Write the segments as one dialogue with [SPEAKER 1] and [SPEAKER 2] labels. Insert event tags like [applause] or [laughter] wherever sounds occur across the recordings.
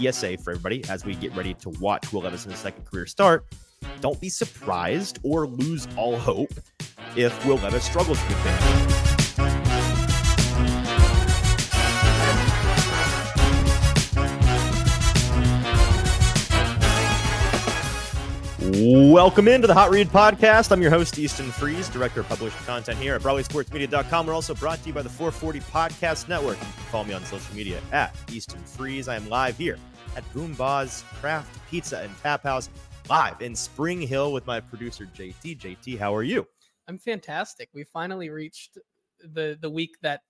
[SPEAKER 1] PSA for everybody as we get ready to watch Will Levis's second career start. Don't be surprised or lose all hope if Will Levis struggles with things. Welcome into the Hot Read Podcast. I'm your host, Easton Freeze, Director of Published Content here at BroadwaySportsMedia.com. We're also brought to you by the 440 Podcast Network. You can follow me on social media at Easton Freeze. I am live here at Boomba's Craft Pizza and Tap House, live in Spring Hill with my producer, JT. JT, how are you?
[SPEAKER 2] I'm fantastic. We finally reached the the week that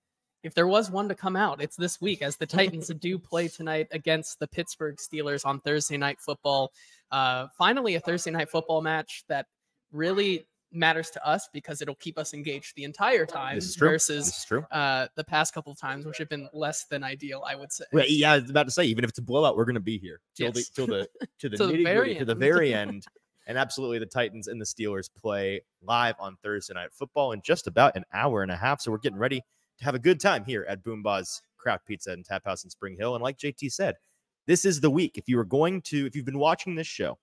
[SPEAKER 2] if there was one to come out, it's this week as the Titans [laughs] do play tonight against the Pittsburgh Steelers on Thursday night football. Uh, finally, a Thursday night football match that really matters to us because it'll keep us engaged the entire time
[SPEAKER 1] This is true.
[SPEAKER 2] versus
[SPEAKER 1] This is true.
[SPEAKER 2] uh, the past couple of times, which have been less than ideal, I would say.
[SPEAKER 1] Well, yeah, I was about to say, even if it's a blowout, we're going to be here till
[SPEAKER 2] Yes.
[SPEAKER 1] the till the [laughs] to the
[SPEAKER 2] Till the very
[SPEAKER 1] to the
[SPEAKER 2] end.
[SPEAKER 1] very [laughs] end. And absolutely, the Titans and the Steelers play live on Thursday night football in just about an hour and a half. So we're getting ready to have a good time here at Boomba's Craft Pizza and Tap House in Spring Hill. And like JT said, this is the week. If you were going to, if you've been watching this show,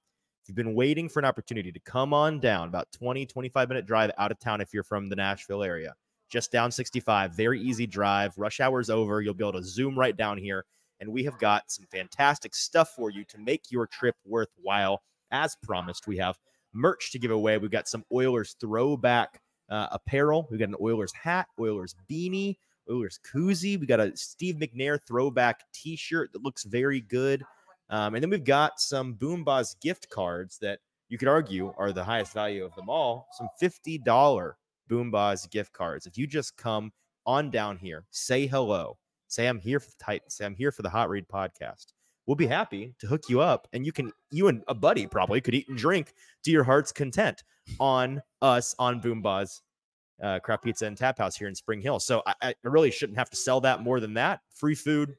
[SPEAKER 1] you've been waiting for an opportunity to come on down, about 20, 25 minute drive out of town if you're from the Nashville area, just down 65, very easy drive. Rush hour's over. You'll be able to zoom right down here. And we have got some fantastic stuff for you to make your trip worthwhile. As promised, we have merch to give away. We've got some Oilers throwback uh, apparel. We've got an Oilers hat, Oilers beanie, Oilers koozie. We got a Steve McNair throwback T-shirt that looks very good, um, and then we've got some BoomBozz gift cards that you could argue are the highest value of them all. Some fifty dollar BoomBozz gift cards. If you just come on down here, say hello, say I'm here for the Titans, say I'm here for the Hot Read podcast. We'll be happy to hook you up, and you can you and a buddy probably could eat and drink to your heart's content on us on BoomBozz uh, Craft Pizza and Tap House here in Spring Hill. So I, I really shouldn't have to sell that more than that. Free food,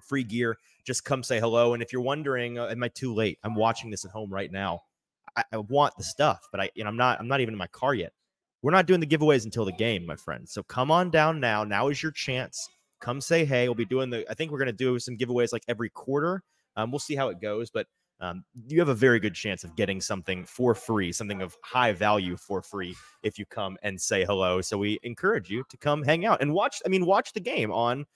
[SPEAKER 1] free gear. Just come say hello. And if you're wondering, uh, am I too late? I'm watching this at home right now. I, I want the stuff, but I, know, I'm not. I'm not even in my car yet. We're not doing the giveaways until the game, my friend. So come on down now. Now is your chance. Come say hey. We'll be doing the. I think we're gonna do some giveaways like every quarter. Um, we'll see how it goes, but um, you have a very good chance of getting something for free, something of high value for free if you come and say hello. So we encourage you to come hang out and watch. I mean, watch the game on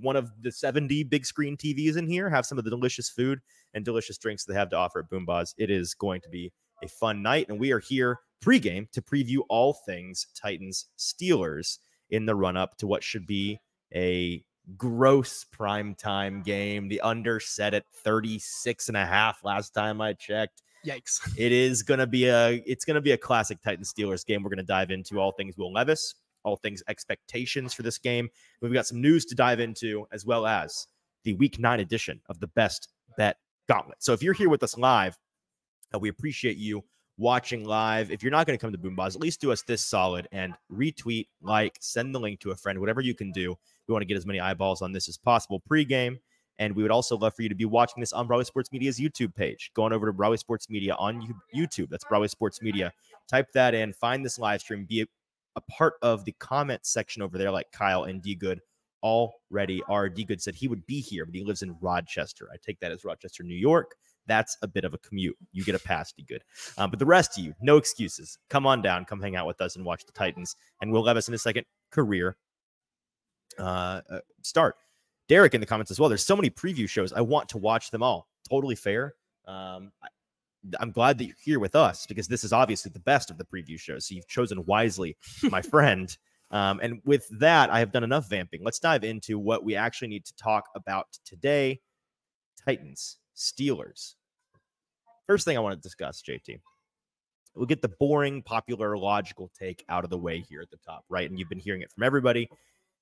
[SPEAKER 1] one of the 70 big screen TVs in here. Have some of the delicious food and delicious drinks they have to offer at BoomBozz. It is going to be a fun night, and we are here pregame to preview all things Titans Steelers in the run up to what should be a gross prime time game. The under set at 36 and a half last time I checked.
[SPEAKER 2] Yikes. [laughs]
[SPEAKER 1] It is going to be a it's going to be a classic Titans Steelers game. We're going to dive into all things Will Levis, all things expectations for this game. We've got some news to dive into as well as the week 9 edition of the best bet gauntlet. So if you're here with us live, uh, we appreciate you watching live. If you're not going to come to BoomBozz, at least do us this solid and retweet, like, send the link to a friend, whatever you can do. We want to get as many eyeballs on this as possible pregame. And we would also love for you to be watching this on Broadway Sports Media's YouTube page. Going over to Broadway Sports Media on YouTube. That's Broadway Sports Media. Type that in, find this live stream, be a, a part of the comment section over there, like Kyle and D Good already are. D Good said he would be here, but he lives in Rochester. I take that as Rochester, New York. That's a bit of a commute. You get a pass, D Good. Um, but the rest of you, no excuses. Come on down, come hang out with us and watch the Titans. And Will Levis in his second career uh, uh, start. Derek in the comments as well. There's so many preview shows. I want to watch them all. Totally fair. Um, I'm glad that you're here with us because this is obviously the best of the preview shows. So you've chosen wisely, my [laughs] friend. Um, and with that, I have done enough vamping. Let's dive into what we actually need to talk about today Titans, Steelers. First thing I want to discuss, JT. We'll get the boring, popular, logical take out of the way here at the top, right? And you've been hearing it from everybody.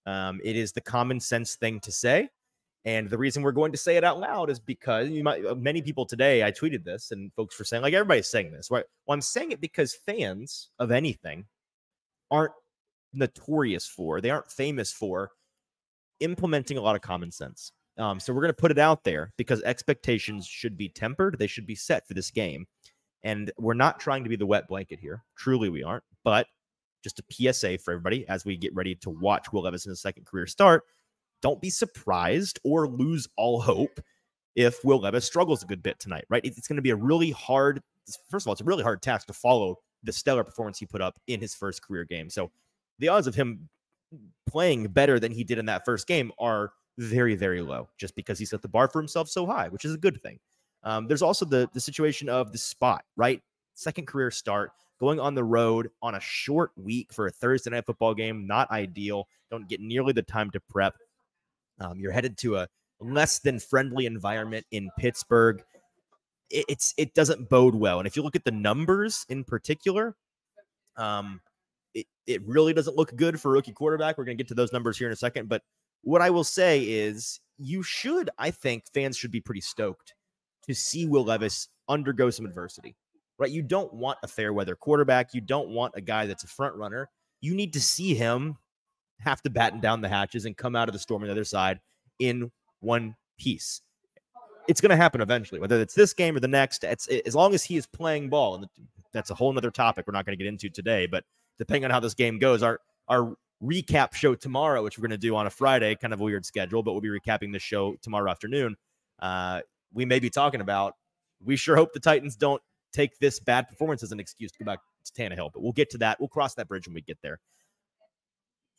[SPEAKER 1] Um, it is the common sense thing to say. And the reason we're going to say it out loud is because you might uh, many people today, I tweeted this and folks were saying, like everybody's saying this, right? Well, I'm saying it because fans of anything aren't notorious for, they aren't famous for implementing a lot of common sense. Um, so we're going to put it out there because expectations should be tempered. They should be set for this game. And we're not trying to be the wet blanket here. Truly, we aren't. But just a PSA for everybody as we get ready to watch Will Levis in his second career start. Don't be surprised or lose all hope if Will Levis struggles a good bit tonight, right? It's going to be a really hard, first of all, it's a really hard task to follow the stellar performance he put up in his first career game. So the odds of him playing better than he did in that first game are very, very low just because he set the bar for himself so high, which is a good thing. Um, there's also the, the situation of the spot, right? Second career start, going on the road on a short week for a Thursday night football game, not ideal. Don't get nearly the time to prep. Um, you're headed to a less than friendly environment in Pittsburgh. It, it's it doesn't bode well. And if you look at the numbers in particular, um, it, it really doesn't look good for rookie quarterback. We're going to get to those numbers here in a second. But what I will say is you should, I think fans should be pretty stoked to see Will Levis undergo some adversity, right? You don't want a fair weather quarterback. You don't want a guy that's a front runner. You need to see him have to batten down the hatches and come out of the storm on the other side in one piece. It's going to happen eventually, whether it's this game or the next. It's as long as he is playing ball, and that's a whole other topic we're not going to get into today. But depending on how this game goes, our our recap show tomorrow, which we're going to do on a Friday, kind of a weird schedule, but we'll be recapping the show tomorrow afternoon. Uh, we may be talking about. We sure hope the Titans don't take this bad performance as an excuse to go back to Tannehill, but we'll get to that. We'll cross that bridge when we get there.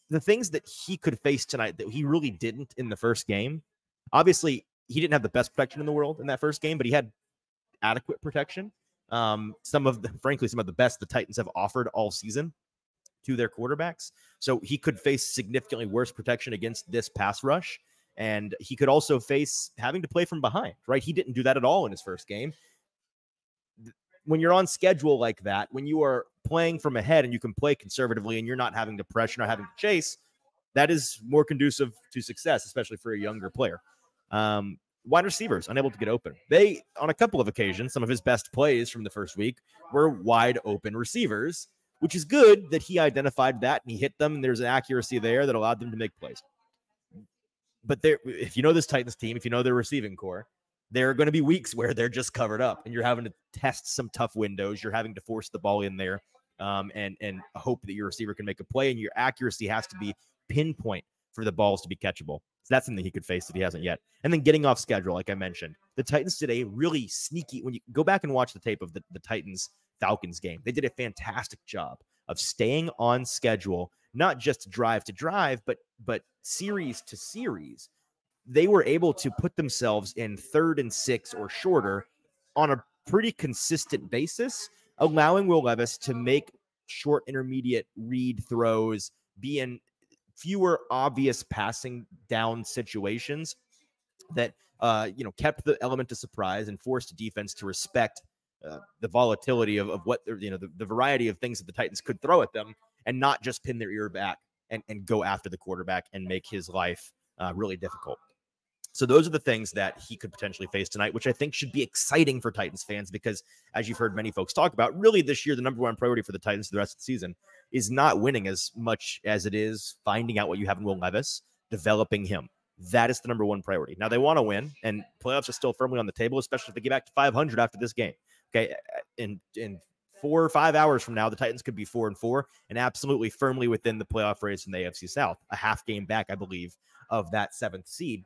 [SPEAKER 1] The things that he could face tonight that he really didn't in the first game. Obviously, he didn't have the best protection in the world in that first game, but he had adequate protection. Um, some of the, [laughs] frankly, some of the best the Titans have offered all season to their quarterbacks. So he could face significantly worse protection against this pass rush. And he could also face having to play from behind, right? He didn't do that at all in his first game. When you're on schedule like that, when you are playing from ahead and you can play conservatively and you're not having to pressure, not having to chase, that is more conducive to success, especially for a younger player. Um, wide receivers unable to get open. They, on a couple of occasions, some of his best plays from the first week were wide open receivers which is good that he identified that and he hit them. And there's an accuracy there that allowed them to make plays. But there, if you know this Titans team, if you know their receiving corps, there are going to be weeks where they're just covered up, and you're having to test some tough windows. You're having to force the ball in there, um, and and hope that your receiver can make a play, and your accuracy has to be pinpoint for the balls to be catchable. So that's something he could face that he hasn't yet. And then getting off schedule, like I mentioned, the Titans did a really sneaky. When you go back and watch the tape of the, the Titans Falcons game. They did a fantastic job of staying on schedule, not just drive to drive, but but series to series. They were able to put themselves in third and six or shorter on a pretty consistent basis, allowing Will Levis to make short intermediate read throws, be in fewer obvious passing down situations that uh, you know kept the element of surprise and forced defense to respect uh, the volatility of, of what you know the, the variety of things that the Titans could throw at them and not just pin their ear back and, and go after the quarterback and make his life uh, really difficult. So those are the things that he could potentially face tonight, which I think should be exciting for Titans fans because, as you've heard many folks talk about, really this year the number one priority for the Titans for the rest of the season is not winning as much as it is finding out what you have in Will Levis, developing him. That is the number one priority. Now they want to win, and playoffs are still firmly on the table, especially if they get back to 500 after this game. Okay, in in four or five hours from now, the Titans could be four and four and absolutely firmly within the playoff race in the AFC South, a half game back, I believe, of that seventh seed,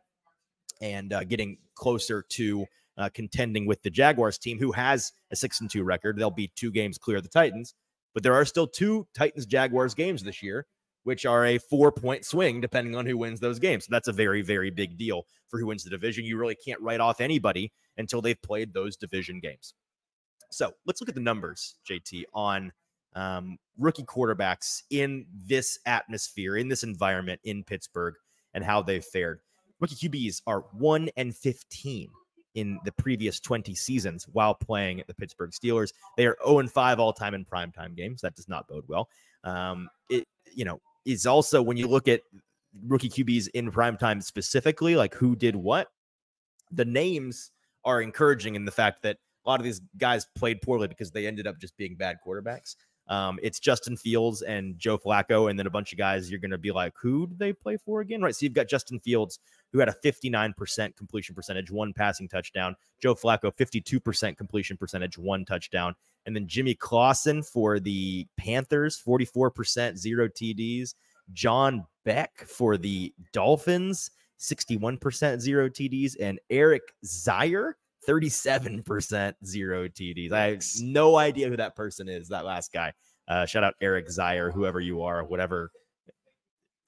[SPEAKER 1] and uh, getting closer to uh, contending with the Jaguars team, who has a six and two record. They'll be two games clear of the Titans, but there are still two Titans Jaguars games this year, which are a four point swing depending on who wins those games. So that's a very, very big deal for who wins the division. You really can't write off anybody until they've played those division games. So let's look at the numbers, JT, on um, rookie quarterbacks in this atmosphere, in this environment in Pittsburgh, and how they've fared. Rookie QBs are 1 and 15 in the previous 20 seasons while playing at the Pittsburgh Steelers. They are 0 and 5 all time in primetime games. That does not bode well. Um, it, you know, is also when you look at rookie QBs in primetime specifically, like who did what, the names are encouraging in the fact that a lot of these guys played poorly because they ended up just being bad quarterbacks. Um, it's Justin Fields and Joe Flacco, and then a bunch of guys you're going to be like, who do they play for again? Right. So you've got Justin Fields, who had a 59% completion percentage, one passing touchdown. Joe Flacco, 52% completion percentage, one touchdown. And then Jimmy Clausen for the Panthers, 44%, zero TDs. John Beck for the Dolphins, 61% zero TDs, and Eric Zeier, 37% zero TDs. I have no idea who that person is, that last guy. Uh, shout out Eric Zeier, whoever you are, whatever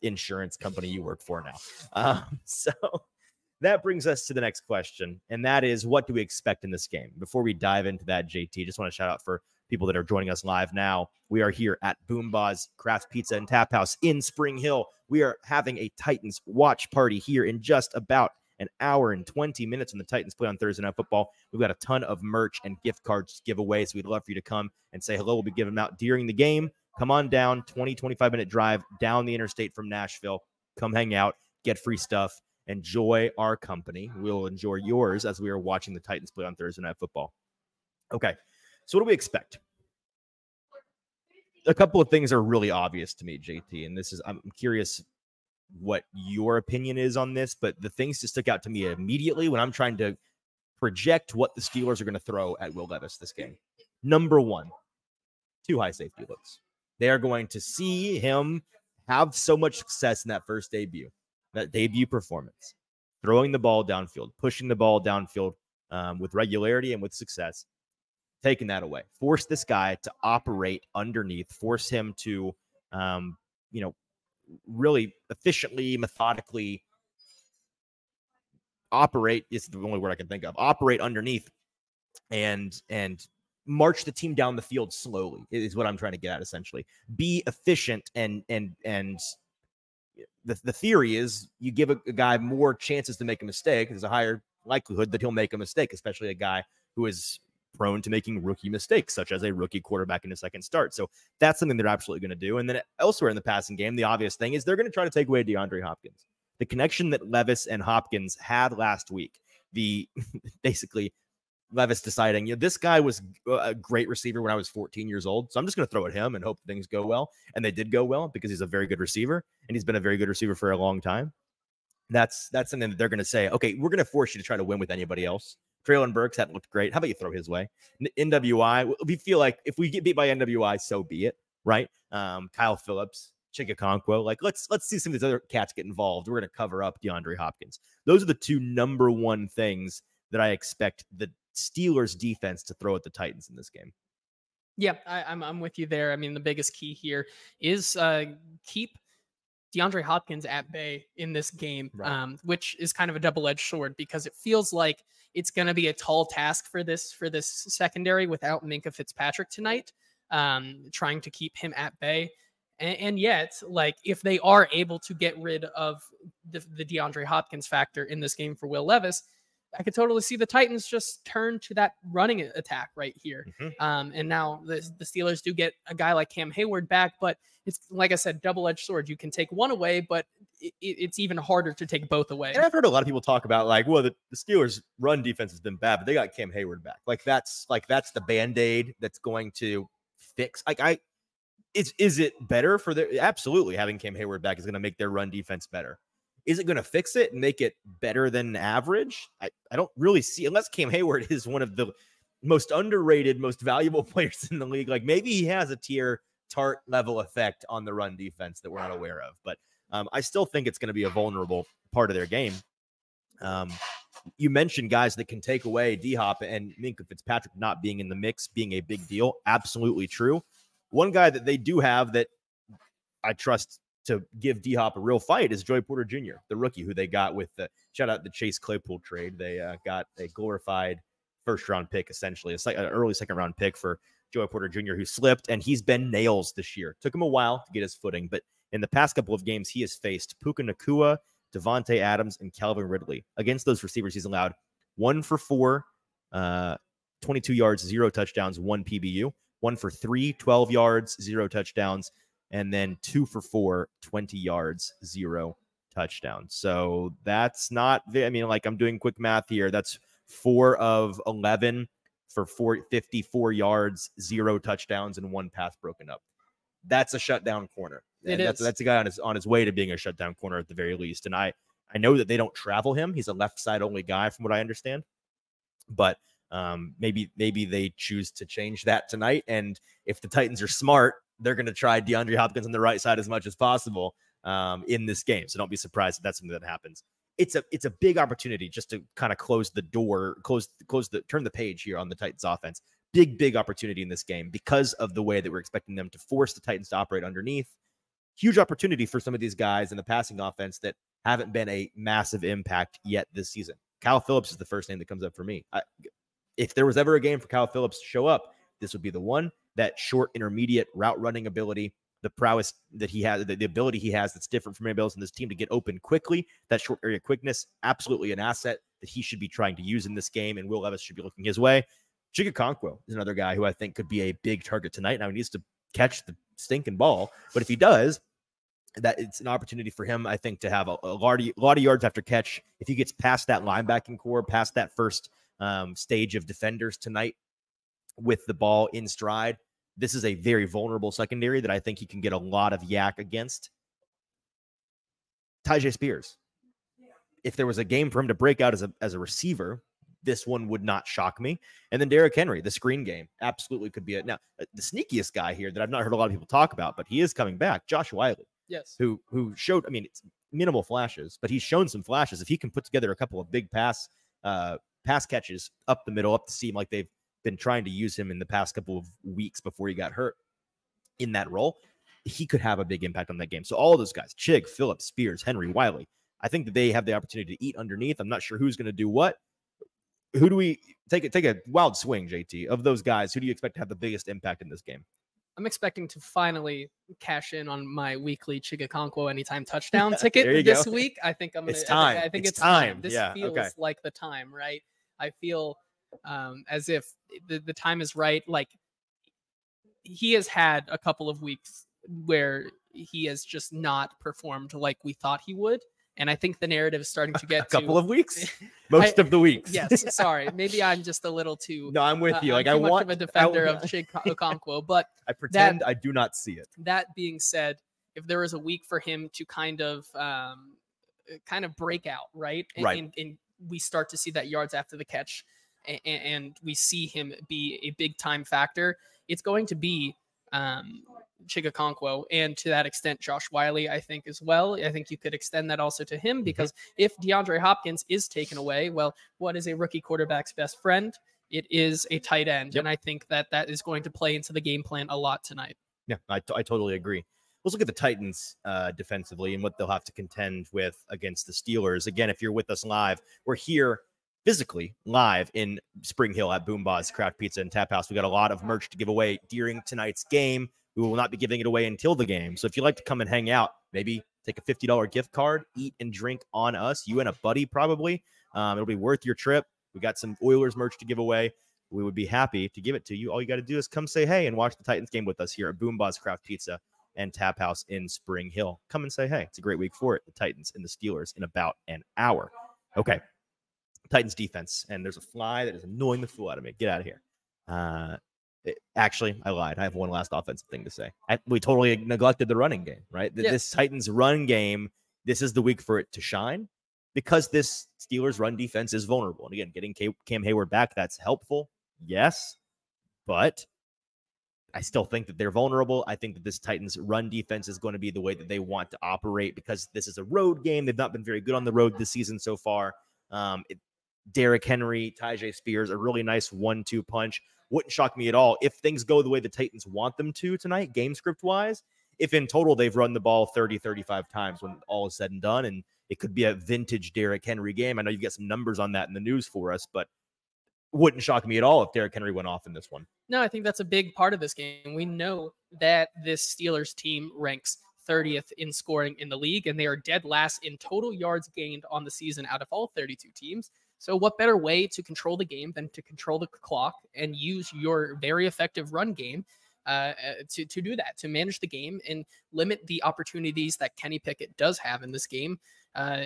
[SPEAKER 1] insurance company you work for now. [laughs] Um, so [laughs] that brings us to the next question, and that is what do we expect in this game? Before we dive into that, JT, just want to shout out for people that are joining us live now. We are here at Boomba's Craft Pizza and Tap House in Spring Hill. We are having a Titans watch party here in just about an hour and 20 minutes when the Titans play on Thursday Night Football. We've got a ton of merch and gift cards to give away. So we'd love for you to come and say hello. We'll be giving them out during the game. Come on down, 20, 25 minute drive down the interstate from Nashville. Come hang out, get free stuff, enjoy our company. We'll enjoy yours as we are watching the Titans play on Thursday Night Football. Okay. So what do we expect? A couple of things are really obvious to me, JT, and this is I'm curious what your opinion is on this, but the things that stick out to me immediately when I'm trying to project what the Steelers are going to throw at Will Levis this game. Number one, two high safety looks. They are going to see him have so much success in that first debut, that debut performance, throwing the ball downfield, pushing the ball downfield um, with regularity and with success, taking that away. Force this guy to operate underneath, force him to, um, you know, really efficiently, methodically operate is the only word I can think of. Operate underneath and and march the team down the field slowly is what I'm trying to get at essentially. Be efficient and and and the, the theory is you give a, a guy more chances to make a mistake. There's a higher likelihood that he'll make a mistake, especially a guy who is prone to making rookie mistakes, such as a rookie quarterback in a second start. So that's something they're absolutely going to do. And then elsewhere in the passing game, the obvious thing is they're going to try to take away DeAndre Hopkins. The connection that Levis and Hopkins had last week, the [laughs] basically Levis deciding, you know, this guy was uh, a great receiver when I was 14 years old. So I'm just going to throw at him and hope things go well. And they did go well because he's a very good receiver and he's been a very good receiver for a long time. That's that's something that they're going to say, okay, we're going to force you to try to win with anybody else. Treylon Burks hadn't looked great. How about you throw his way? NWI, we feel like if we get beat by NWI, so be it, right? Um, Kyle Phillips, Chigga like let's let's see some of these other cats get involved. We're to cover up DeAndre Hopkins. Those are the two number one things that I expect the Steelers defense to throw at the Titans in this game.
[SPEAKER 2] Yeah, I, am I'm, I'm with you there. I mean, the biggest key here is uh, keep DeAndre Hopkins at bay in this game, right. um, which is kind of a double edged sword because it feels like it's going to be a tall task for this for this secondary without Minkah Fitzpatrick tonight, um, trying to keep him at bay. And, and, yet, like if they are able to get rid of the, the DeAndre Hopkins factor in this game for Will Levis, I could totally see the Titans just turn to that running attack right here. Mm-hmm. Um, and now the, the Steelers do get a guy like Cam Heyward back, but it's like I said, double edged sword. You can take one away, but it, it's even harder to take both away.
[SPEAKER 1] And I've heard a lot of people talk about like, well, the, the Steelers' run defense has been bad, but they got Cam Heyward back. Like that's like that's the band aid that's going to fix. Like I, is is it better for their? Absolutely, having Cam Heyward back is going to make their run defense better. Is it going to fix it and make it better than average? I, I don't really see, unless Cam Heyward [laughs] is one of the most underrated, most valuable [laughs] players in the league. Like maybe he has a tier tart level effect on the run defense that we're not aware of. But um, I still think it's going to be a vulnerable part of their game. Um, you mentioned guys that can take away D Hop and Minkah Fitzpatrick not being in the mix being a big deal. Absolutely true. One guy that they do have that I trust to give D Hop a real fight is Joey Porter Jr., the rookie who they got with the shout out the Chase Claypool trade. They uh, got a glorified first round pick, essentially, a an early second round pick for Joey Porter Jr., who slipped, and he's been nails this year. Took him a while to get his footing, but in the past couple of games, he has faced Puka Nacua, Davante Adams, and Calvin Ridley. Against those receivers, he's allowed one for four, uh, 22 yards, zero touchdowns, one PBU, one for three, 12 yards, zero touchdowns, and then two for four, 20 yards, zero touchdowns. So that's not, I mean, like I'm doing quick math here. That's four of 11 for four, 54 yards, zero touchdowns, and one pass broken up. That's a shutdown corner.
[SPEAKER 2] It
[SPEAKER 1] that's,
[SPEAKER 2] is.
[SPEAKER 1] that's a guy on his on his way to being a shutdown corner at the very least. And I I know that they don't travel him. He's a left side only guy, from what I understand. But um, maybe maybe they choose to change that tonight. And if the Titans are smart, they're going to try DeAndre Hopkins on the right side as much as possible um, in this game. So don't be surprised if that's something that happens. it's a it's a big opportunity just to kind of close the door, close close the turn the page here on the Titans offense. Big big opportunity in this game because of the way that we're expecting them to force the Titans to operate underneath. Huge opportunity for some of these guys in the passing offense that haven't been a massive impact yet this season. Kyle Phillips is the first name that comes up for me. I, if there was ever a game for Kyle Phillips to show up, this would be the one. That short intermediate route running ability, the prowess that he has, the, the ability he has that's different from anybody else in this team to get open quickly, that short area quickness, absolutely an asset that he should be trying to use in this game. And Will Levis should be looking his way. Chigga is another guy who I think could be a big target tonight. Now he needs to catch the stinking ball, but if he does, that it's an opportunity for him, I think, to have a, a, lot, of, a lot of yards after catch. If he gets past that linebacking corps, past that first um, stage of defenders tonight with the ball in stride, this is a very vulnerable secondary that I think he can get a lot of YAC against. Tyjae Spears. If there was a game for him to break out as a as a receiver, this one would not shock me. And then Derrick Henry, the screen game, absolutely could be it. Now, uh, the sneakiest guy here that I've not heard a lot of people talk about, but he is coming back, Josh Whyle.
[SPEAKER 2] Yes.
[SPEAKER 1] Who who showed, I mean, it's minimal flashes, but he's shown some flashes. If he can put together a couple of big pass uh pass catches up the middle, up the seam, like they've been trying to use him in the past couple of weeks before he got hurt in that role, he could have a big impact on that game. So all those guys, Chig, Phillips, Spears, Henry, Whyle, I think that they have the opportunity to eat underneath. I'm not sure who's going to do what. Who do we take it? Take a wild swing, JT. Of those guys, who do you expect to have the biggest impact in this game?
[SPEAKER 2] I'm expecting to finally cash in on my weekly Chigga anytime [laughs] touchdown ticket this go. week. I think I'm gonna.
[SPEAKER 1] It's time.
[SPEAKER 2] I, I think
[SPEAKER 1] it's,
[SPEAKER 2] it's
[SPEAKER 1] time.
[SPEAKER 2] time. This
[SPEAKER 1] yeah,
[SPEAKER 2] feels
[SPEAKER 1] okay.
[SPEAKER 2] like the time, right? I feel um, as if the, the time is right. Like he has had a couple of weeks where he has just not performed like we thought he would. And I think the narrative is starting to get
[SPEAKER 1] a couple
[SPEAKER 2] to,
[SPEAKER 1] of weeks, [laughs] most I, of the weeks.
[SPEAKER 2] yes, [laughs] sorry, maybe I'm just a little too.
[SPEAKER 1] No, I'm with you.
[SPEAKER 2] Uh,
[SPEAKER 1] like
[SPEAKER 2] I
[SPEAKER 1] want
[SPEAKER 2] of a defender of Chig [laughs] Okonkwo, but
[SPEAKER 1] I pretend that, I do not see it.
[SPEAKER 2] That being said, if there was a week for him to kind of, um, kind of break out, right,
[SPEAKER 1] and, right,
[SPEAKER 2] and, and we start to see that yards after the catch and, and we see him be a big time factor, it's going to be um, Chig and to that extent, Josh Whyle, I think, as well. I think you could extend that also to him mm-hmm. because if DeAndre Hopkins is taken away, well, what is a rookie quarterback's best friend? It is a tight end. Yep. And I think that that is going to play into the game plan a lot tonight.
[SPEAKER 1] Yeah, I, t- I totally agree. Let's look at the Titans uh, defensively and what they'll have to contend with against the Steelers. Again, if you're with us live, we're here physically live in Spring Hill at Boomba's Craft Pizza and Tap House. We got a lot of merch to give away during tonight's game. We will not be giving it away until the game. So if you'd like to come and hang out, maybe take a $50 gift card, eat and drink on us, you and a buddy probably. Um, it'll be worth your trip. We got some Oilers merch to give away. We would be happy to give it to you. All you got to do is come say hey and watch the Titans game with us here at Boomba's Craft Pizza and Tap House in Spring Hill. Come and say hey. It's a great week for it. The Titans and the Steelers in about an hour. Okay, Titans defense, and there's a fly that is annoying the fool out of me. Get out of here. Uh, it, actually, I lied. I have one last offensive thing to say. I, we totally neglected the running game, right? Yes. This Titans run game, this is the week for it to shine because this Steelers run defense is vulnerable. And again, getting Cam Heyward back, that's helpful. Yes. But I still think that they're vulnerable. I think that this Titans run defense is going to be the way that they want to operate because this is a road game. They've not been very good on the road this season so far. Um, it, Derrick Henry, Tyjae Spears, a really nice one two punch. Wouldn't shock me at all if things go the way the Titans want them to tonight, game script wise. If in total they've run the ball 30, 35 times when all is said and done, and it could be a vintage Derrick Henry game. I know you've got some numbers on that in the news for us, but wouldn't shock me at all if Derrick Henry went off in this one.
[SPEAKER 2] No, I think that's a big part of this game. We know that this Steelers team ranks 30th in scoring in the league, and they are dead last in total yards gained on the season out of all 32 teams. So, what better way to control the game than to control the clock and use your very effective run game uh, uh, to, to do that, to manage the game and limit the opportunities that Kenny Pickett does have in this game uh,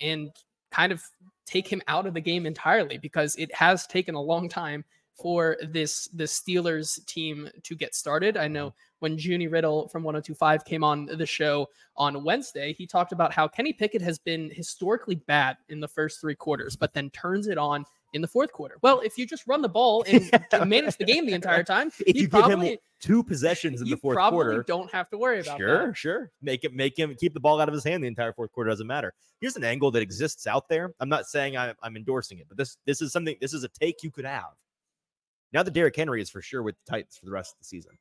[SPEAKER 2] and kind of take him out of the game entirely because it has taken a long time for this the Steelers team to get started. I know when Junie Riddle from 1025 came on the show on Wednesday, he talked about how Kenny Pickett has been historically bad in the first three quarters, but then turns it on in the fourth quarter. Well, if you just run the ball and [laughs] manage the game the entire time,
[SPEAKER 1] If
[SPEAKER 2] you
[SPEAKER 1] you give him two possessions in the fourth
[SPEAKER 2] probably
[SPEAKER 1] quarter,
[SPEAKER 2] don't have to worry about
[SPEAKER 1] sure,
[SPEAKER 2] that.
[SPEAKER 1] sure, make it make him keep the ball out of his hand the entire fourth quarter doesn't matter. Here's an angle that exists out there. I'm not saying I, I'm endorsing it, but this this is something. This is a take you could have. Now that Derrick Henry is for sure with the Titans for the rest of the season.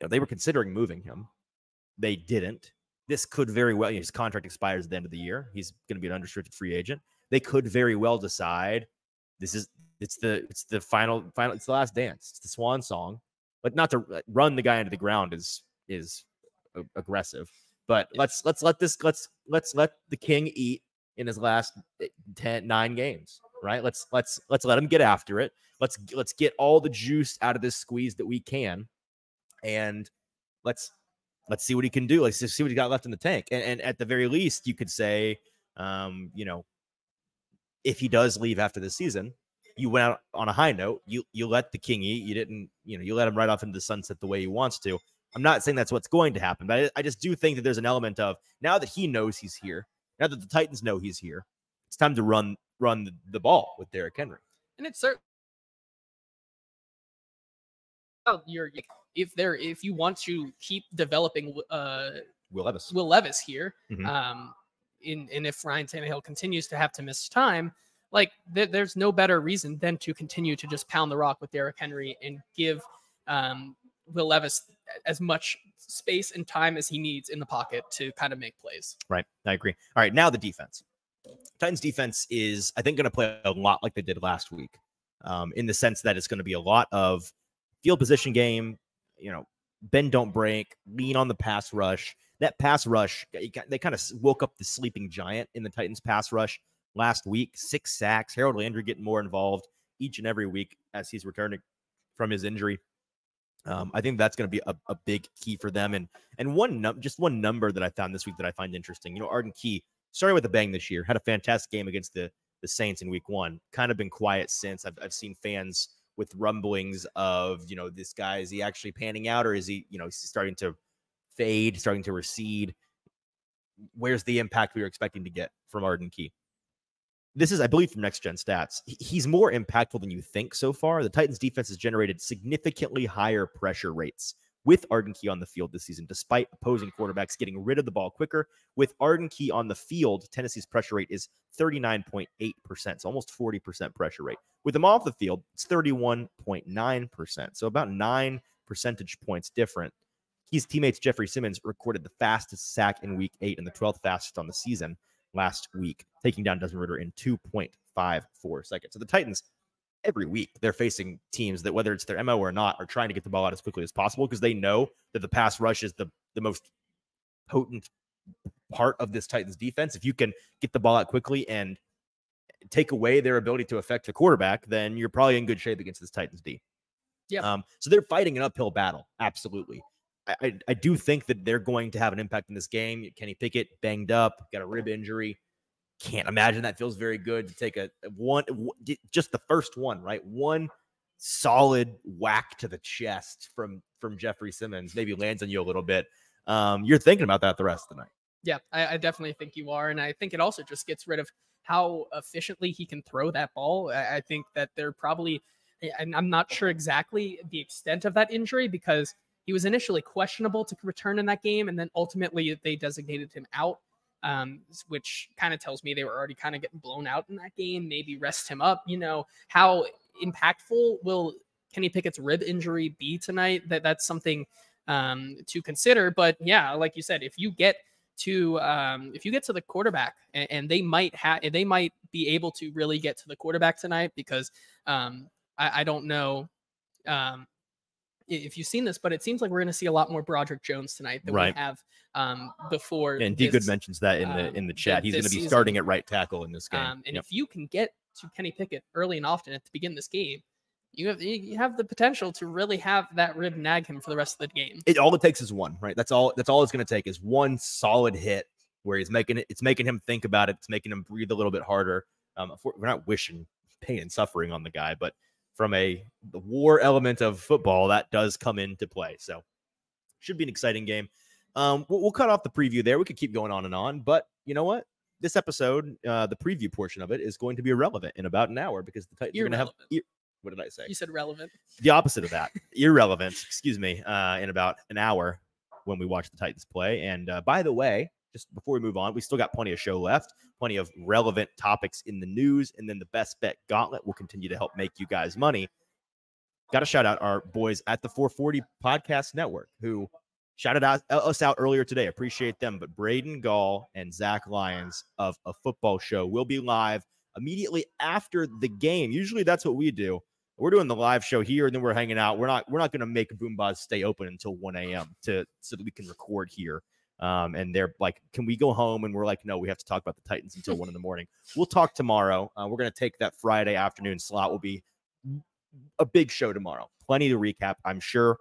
[SPEAKER 1] You know, they were considering moving him. They didn't. This could very well. His contract expires at the end of the year. He's going to be an unrestricted free agent. They could very well decide this is it's the it's the final final it's the last dance. It's the swan song. But not to uh, run the guy into the ground is is aggressive, but let's let's let this let's let's let the king eat in his last eh, 10 9 games, right? Let's let's let's let him get after it. Let's let's get all the juice out of this squeeze that we can and let's let's see what he can do. Let's see what he got left in the tank. And, and at the very least, you could say, um, you know, if he does leave after the season, you went out on a high note. You you let the king eat. You didn't, you know, you let him right off into the sunset the way he wants to. I'm not saying that's what's going to happen, but I, I just do think that there's an element of now that he knows he's here, now that the Titans know he's here, it's time to run run the, the ball with Derrick Henry.
[SPEAKER 2] and it's certain. Well, you're if there if you want to keep developing uh
[SPEAKER 1] Will Levis.
[SPEAKER 2] Will Levis here,
[SPEAKER 1] Mhm.
[SPEAKER 2] um, in and if Ryan Tannehill continues to have to miss time, like th- there's no better reason than to continue to just pound the rock with Derrick Henry and give um, Will Levis as much space and time as he needs in the pocket to kind of make plays.
[SPEAKER 1] Right. I agree. All right. Now the defense. Titans defense is, I think, going to play a lot like they did last week, um, in the sense that it's going to be a lot of field position game, you know, bend, don't break, lean on the pass rush. That pass rush, they kind of woke up the sleeping giant in the Titans pass rush last week. Six sacks. Harold Landry getting more involved each and every week as he's returning from his injury. Um, I think that's going to be a, a big key for them. And and one num- just one number that I found this week that I find interesting. You know, Arden Key started with a bang this year, had a fantastic game against the the Saints in Week One. Kind of been quiet since. I've I've seen fans with rumblings of you know this guy is he actually panning out or is he you know is he starting to fade, starting to recede? Where's the impact we were expecting to get from Arden Key? This is, I believe, from Next Gen Stats. He's more impactful than you think so far. The Titans defense has generated significantly higher pressure rates with Arden Key on the field this season, despite opposing quarterbacks getting rid of the ball quicker. With Arden Key on the field, Tennessee's pressure rate is 39.8%, so almost 40% pressure rate. With him off the field, it's 31.9%, so about nine percentage points different. His teammates Jeffrey Simmons recorded the fastest sack in week eight and the 12th fastest on the season last week, taking down Desmond Ridder in 2.54 seconds. So the Titans, every week, they're facing teams that, whether it's their MO or not, are trying to get the ball out as quickly as possible because they know that the pass rush is the, the most potent part of this Titans defense. If you can get the ball out quickly and take away their ability to affect the quarterback, then you're probably in good shape against this Titans D.
[SPEAKER 2] Yeah.
[SPEAKER 1] Um, so they're fighting an uphill battle. Absolutely. I, I, I do think that they're going to have an impact in this game. Kenny Pickett banged up, got a rib injury. Can't imagine that feels very good to take a one, just the first one, right? One solid whack to the chest from from Jeffrey Simmons maybe lands on you a little bit. Um, you're thinking about that the rest of the night.
[SPEAKER 2] Yeah, I, I definitely think you are, and I think it also just gets rid of how efficiently he can throw that ball. I, I think that they're probably, and I'm not sure exactly the extent of that injury because he was initially questionable to return in that game, and then ultimately they designated him out, um, which kind of tells me they were already kind of getting blown out in that game. Maybe rest him up. You know how impactful will Kenny Pickett's rib injury be tonight? That that's something um, to consider. But yeah, like you said, if you get to um, if you get to the quarterback and, and they might have they might be able to really get to the quarterback tonight because um, I, I don't know um, if you've seen this, but it seems like we're going to see a lot more Broderick Jones tonight than
[SPEAKER 1] Right.
[SPEAKER 2] we have um, before.
[SPEAKER 1] And D Good mentions that in the
[SPEAKER 2] um,
[SPEAKER 1] in the
[SPEAKER 2] th-
[SPEAKER 1] chat. He's going to be
[SPEAKER 2] season.
[SPEAKER 1] starting at right tackle in this game.
[SPEAKER 2] Um, and
[SPEAKER 1] Yep.
[SPEAKER 2] if you can get to Kenny Pickett early and often at the begin of this game, you have you have the potential to really have that rib nag him for the rest of the game.
[SPEAKER 1] it all it takes is one, right? That's all. That's all it's going to take is one solid hit where he's making it. It's making him think about it. It's making him breathe a little bit harder. Um, we're not wishing pain and suffering on the guy, but from a the war element of football, that does come into play. So should be an exciting game. Um, we'll, we'll cut off the preview there. We could keep going on and on, but you know what? this episode, uh, the preview portion of it, is going to be irrelevant in about an hour because the Titans are going to have. Ir- what did I say?
[SPEAKER 2] You said relevant.
[SPEAKER 1] the opposite of that irrelevant excuse me uh in about an hour when we watch the titans play and uh, by the way just before we move on we still got plenty of show left plenty of relevant topics in the news and then the best bet gauntlet will continue to help make you guys money got to shout out our boys at the 440 podcast network who shouted out, uh, us out earlier today appreciate them but braden gall and zach lyons of a football show will be live immediately after the game usually that's what we do we're doing the live show here and then we're hanging out. We're not we're not gonna make BoomBozz stay open until 1 a.m. to so that we can record here. Um, and they're like, can we go home? And we're like, no, we have to talk about the Titans until one in the [laughs] morning. We'll talk tomorrow. Uh, we're gonna take that Friday afternoon slot. Will be a big show tomorrow. Plenty to recap, I'm sure.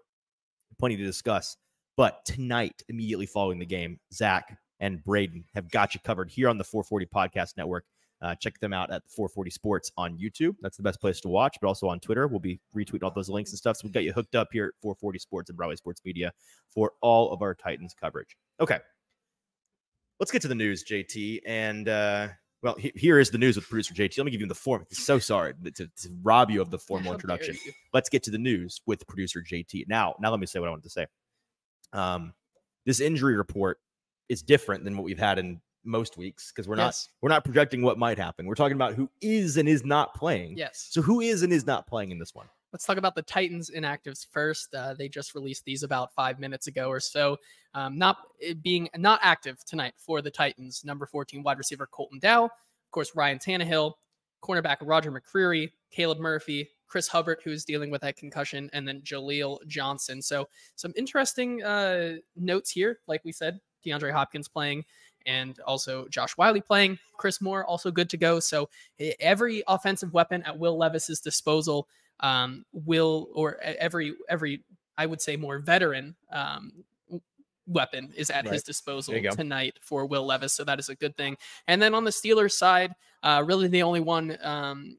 [SPEAKER 1] Plenty to discuss. But tonight, immediately following the game, Zach and Braden have got you covered here on the 440 Podcast Network. Uh, check them out at 440 Sports on YouTube. That's the best place to watch, but also on Twitter. We'll be retweeting all those links and stuff. So we've got you hooked up here at 440 Sports and Broadway Sports Media for all of our Titans coverage. Okay. Let's get to the news, JT. And uh, well, he- here is the news with producer JT. Let me give you the form. So sorry to, to rob you of the formal [laughs]
[SPEAKER 2] How
[SPEAKER 1] introduction. Let's get to the news with producer JT. Now, now let me say what I wanted to say. Um, this injury report is different than what we've had in most weeks because we're not
[SPEAKER 2] Yes.
[SPEAKER 1] we're not projecting what might happen. We're talking about who is and is not playing.
[SPEAKER 2] Yes.
[SPEAKER 1] So who is and is not playing in this one?
[SPEAKER 2] Let's talk about the Titans inactives first. Uh, they just released these about five minutes ago or so. Um, not being not active tonight for the Titans. Number 14 wide receiver Colton Dow, of course Ryan Tannehill, cornerback Roger McCreary, Caleb Murphy, Chris Hubbard, who is dealing with that concussion, and then Jaleel Johnson. So some interesting uh, notes here. Like we said, DeAndre Hopkins playing. And also Josh Whyle playing, Chris Moore also good to go. So every offensive weapon at Will Levis's disposal um, will or every every I would say more veteran um, weapon is at his disposal
[SPEAKER 1] There you go.
[SPEAKER 2] tonight for Will Levis, so that is a good thing. And then on the Steelers side, uh, really the only one. Um,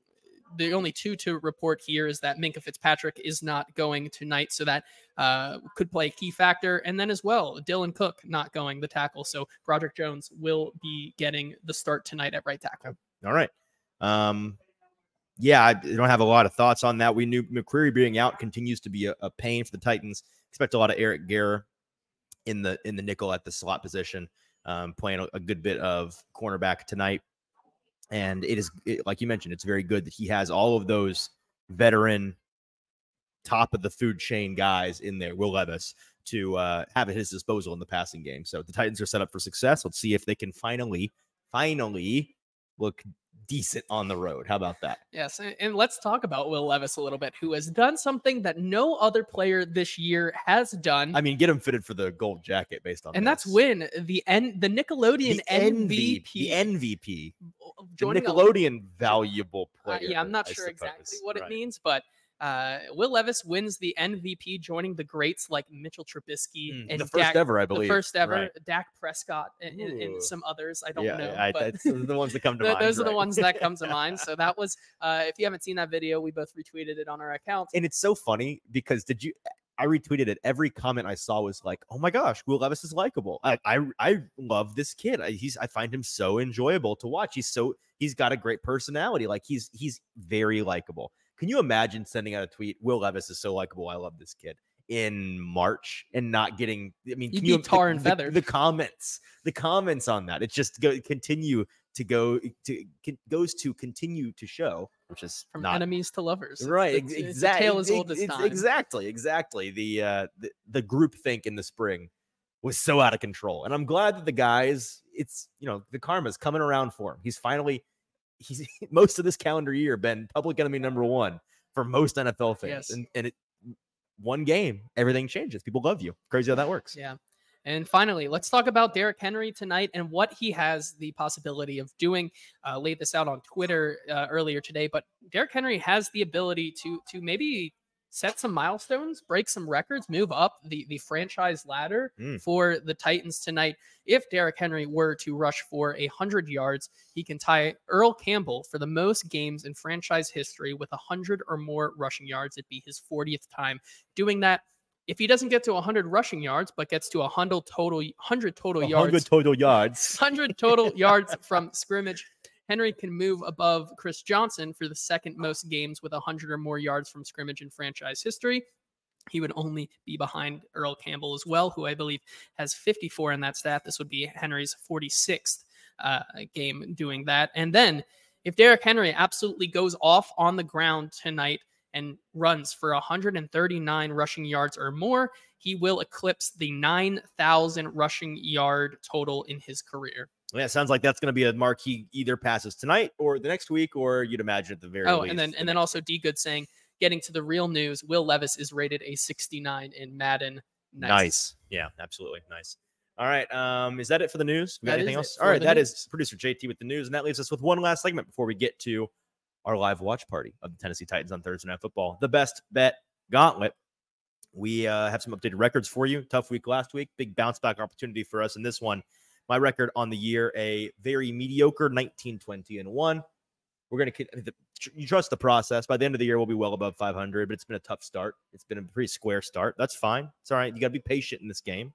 [SPEAKER 2] the only two to report here is that Minkah Fitzpatrick is not going tonight, so that uh, could play a key factor. And then as well, Dylan Cook not going the tackle, so Broderick Jones will be getting the start tonight at right tackle.
[SPEAKER 1] All right. Um, yeah, I don't have a lot of thoughts on that. We knew McCreary being out continues to be a, a pain for the Titans. Expect a lot of Eric Garror in the in the nickel at the slot position, um, playing a, a good bit of cornerback tonight. And it is it, like you mentioned, it's very good that he has all of those veteran, top of the food chain guys in there. Will Levis to uh, have at his disposal in the passing game. So the Titans are set up for success. Let's see if they can finally, finally look decent on the road. How about that?
[SPEAKER 2] Yes, and, let's talk about Will Levis a little bit, who has done something that no other player this year has done,
[SPEAKER 1] I mean, get him fitted for the gold jacket based on
[SPEAKER 2] and that's when the N the Nickelodeon
[SPEAKER 1] the MVP, the MVP, the
[SPEAKER 2] joining a-
[SPEAKER 1] Nickelodeon valuable
[SPEAKER 2] uh,
[SPEAKER 1] player.
[SPEAKER 2] yeah, I'm not sure exactly what it means, but uh, Will Levis wins the MVP, joining the greats like Mitchell Trubisky
[SPEAKER 1] Mm,
[SPEAKER 2] and
[SPEAKER 1] the first
[SPEAKER 2] Dak,
[SPEAKER 1] ever, I
[SPEAKER 2] the
[SPEAKER 1] believe.
[SPEAKER 2] first ever
[SPEAKER 1] Right.
[SPEAKER 2] Dak Prescott, and, and- some others. I don't
[SPEAKER 1] yeah,
[SPEAKER 2] know,
[SPEAKER 1] I,
[SPEAKER 2] but
[SPEAKER 1] that's the ones that come [laughs] to
[SPEAKER 2] th-
[SPEAKER 1] mind.
[SPEAKER 2] those are the ones that come to mind. [laughs] So that was, uh, if you haven't seen that video, we both retweeted it on our account.
[SPEAKER 1] and it's so funny because did you I retweeted it. Every comment I saw was like, "Oh my gosh, Will Levis is likable. I I, I love this kid. I, he's I find him so enjoyable to watch. He's so he's got a great personality. Like he's he's very likable. Can you imagine sending out a tweet? Will Levis is so likable. I love this kid in March and not getting. I mean,
[SPEAKER 2] You'd
[SPEAKER 1] can you
[SPEAKER 2] tar and
[SPEAKER 1] the,
[SPEAKER 2] feather.
[SPEAKER 1] The comments, the comments on that. It's just go continue to go to con- goes to continue to show, which is
[SPEAKER 2] From
[SPEAKER 1] not
[SPEAKER 2] enemies to lovers,
[SPEAKER 1] right
[SPEAKER 2] it's- it's
[SPEAKER 1] exactly
[SPEAKER 2] tale as old as time.
[SPEAKER 1] exactly exactly the uh the, the group think in the spring was so out of control and i'm glad that the guys it's you know the karma's coming around for him he's finally he's [laughs] most of this calendar year been public enemy number one for most nfl fans
[SPEAKER 2] Yes.
[SPEAKER 1] and and it one game everything changes people love you crazy how that works
[SPEAKER 2] Yeah. And finally, let's talk about Derrick Henry tonight and what he has the possibility of doing. Uh, laid this out on Twitter uh, earlier today, but Derrick Henry has the ability to to maybe set some milestones, break some records, move up the the franchise ladder
[SPEAKER 1] Mm.
[SPEAKER 2] for the Titans tonight. If Derrick Henry were to rush for a hundred yards, he can tie Earl Campbell for the most games in franchise history with a hundred or more rushing yards. It'd be his 40th time doing that. if he doesn't get to 100 rushing yards, but gets to 100 total 100 total yards, [laughs]
[SPEAKER 1] 100 total yards.
[SPEAKER 2] 100 total yards from scrimmage, Henry can move above Chris Johnson for the second most games with 100 or more yards from scrimmage in franchise history. He would only be behind Earl Campbell as well, who I believe has 54 in that stat. This would be Henry's 46th uh, game doing that. And then if Derrick Henry absolutely goes off on the ground tonight and runs for 139 rushing yards or more, he will eclipse the 9,000 rushing yard total in his career.
[SPEAKER 1] Yeah, it sounds like that's going to be a mark he either passes tonight or the next week, or you'd imagine at the very
[SPEAKER 2] Oh,
[SPEAKER 1] least.
[SPEAKER 2] and then and then also D Good saying, getting to the real news, Will Levis is rated a 69 in Madden.
[SPEAKER 1] nice. Yeah, absolutely nice. All right. Um, is that it for the news? Anything else? All right, that
[SPEAKER 2] news.
[SPEAKER 1] is producer JT with the news, and that leaves us with one last segment before we get to our live watch party of the Tennessee Titans on Thursday Night Football, the best bet gauntlet. We uh, have some updated records for you. Tough week last week, big bounce back opportunity for us in this one. My record on the year, a very mediocre 19, 20, and one. We're going to, you trust the process. By the end of the year, we'll be well above 500, but it's been a tough start. It's been a pretty square start. That's fine. It's all right. You got to be patient in this game.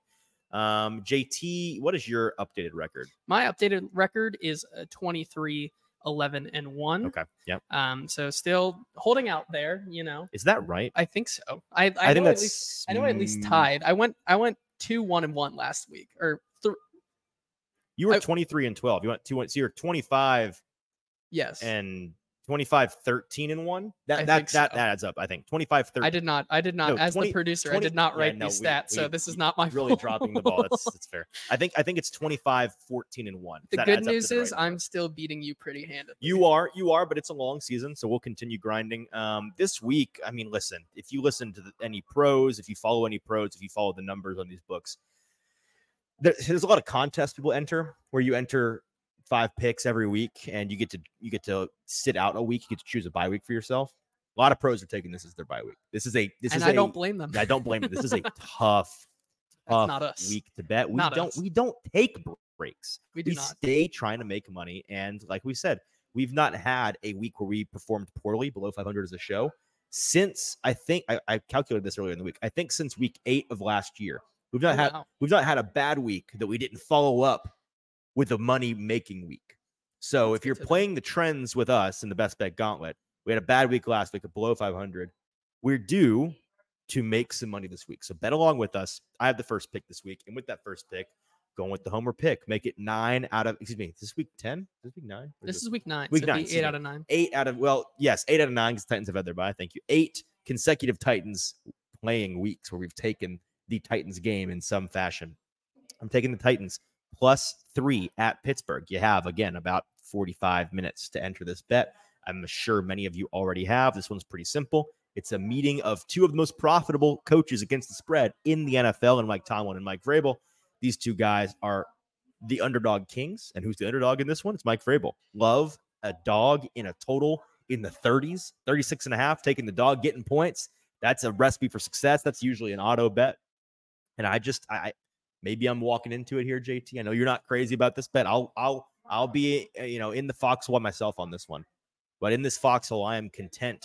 [SPEAKER 1] Um, JT, what is your updated record?
[SPEAKER 2] My updated record is uh, 23, 11, and 1.
[SPEAKER 1] Okay. Yep.
[SPEAKER 2] Um, so still holding out there, you know.
[SPEAKER 1] Is that right?
[SPEAKER 2] I think so. I I,
[SPEAKER 1] I, think
[SPEAKER 2] know
[SPEAKER 1] that's.
[SPEAKER 2] at least I know I at least
[SPEAKER 1] mm,
[SPEAKER 2] tied. I went I went two one and one last week or th-
[SPEAKER 1] You were
[SPEAKER 2] I-
[SPEAKER 1] 23 and 12. You went two. one So you're 25
[SPEAKER 2] yes.
[SPEAKER 1] and 25, 13 and one. That
[SPEAKER 2] I
[SPEAKER 1] that
[SPEAKER 2] think
[SPEAKER 1] that
[SPEAKER 2] so.
[SPEAKER 1] adds up. I think 25, 13.
[SPEAKER 2] I did not. I did not.
[SPEAKER 1] No,
[SPEAKER 2] as
[SPEAKER 1] 20
[SPEAKER 2] the producer,
[SPEAKER 1] 20
[SPEAKER 2] I did not
[SPEAKER 1] yeah,
[SPEAKER 2] write
[SPEAKER 1] no,
[SPEAKER 2] these
[SPEAKER 1] we-
[SPEAKER 2] stats, so this is not my [laughs]
[SPEAKER 1] really
[SPEAKER 2] fault.
[SPEAKER 1] dropping the ball. That's that's fair. I think I think it's 25, 14 and one.
[SPEAKER 2] the
[SPEAKER 1] That
[SPEAKER 2] good
[SPEAKER 1] adds up to
[SPEAKER 2] news
[SPEAKER 1] right
[SPEAKER 2] is
[SPEAKER 1] number.
[SPEAKER 2] I'm still beating you pretty handedly.
[SPEAKER 1] You are, you are, but it's a long season, so we'll continue grinding. Um, this week, I mean, listen, if you listen to the, any pros, if you follow any pros, if you follow the numbers on these books, there, there's a lot of contests people enter where you enter five picks every week, and you get to you get to sit out a week. You get to choose a bye week for yourself. A lot of pros are taking this as their bye week. This is a this
[SPEAKER 2] and
[SPEAKER 1] is
[SPEAKER 2] I
[SPEAKER 1] a,
[SPEAKER 2] don't blame them.
[SPEAKER 1] I don't blame you. This is a [laughs] tough, tough
[SPEAKER 2] not us.
[SPEAKER 1] week to bet. We
[SPEAKER 2] Not
[SPEAKER 1] don't
[SPEAKER 2] us.
[SPEAKER 1] we don't take breaks
[SPEAKER 2] We do
[SPEAKER 1] we
[SPEAKER 2] not.
[SPEAKER 1] stay trying to make money. And like we said, we've not had a week where we performed poorly below 500 as a show since I think I, I calculated this earlier in the week. I think since week eight of last year, we've not
[SPEAKER 2] Oh,
[SPEAKER 1] had we've not had a bad week that we didn't follow up with a money making week. So
[SPEAKER 2] That's
[SPEAKER 1] if you're playing the trends with us in the best bet gauntlet, we had a bad week last week at below 500. We're due to make some money this week. So bet along with us. I have the first pick this week. And with that first pick, going with the homer pick, make it nine out of, excuse me, is this week 10? Is this week nine?
[SPEAKER 2] This is week nine.
[SPEAKER 1] Week
[SPEAKER 2] so
[SPEAKER 1] nine,
[SPEAKER 2] be eight out of nine.
[SPEAKER 1] eight out of, well, yes, eight out of nine because Titans have had their bye. Thank you. Eight consecutive Titans playing weeks where we've taken the Titans game in some fashion. I'm taking the Titans plus three at Pittsburgh. You have, again, about 45 minutes to enter this bet. I'm sure many of you already have. This one's pretty simple. It's a meeting of two of the most profitable coaches against the spread in the NFL, and Mike Tomlin and Mike Vrabel. These two guys are the underdog kings. And who's the underdog in this one? It's Mike Vrabel. Love a dog in a total in the 30s, 36 and a half, taking the dog, getting points. That's a recipe for success. That's usually an auto bet. And I just, I, I maybe I'm walking into it here, JT. I know you're not crazy about this bet. I'll, I'll, I'll be, uh, you know, in the foxhole myself on this one. But in this foxhole, I am content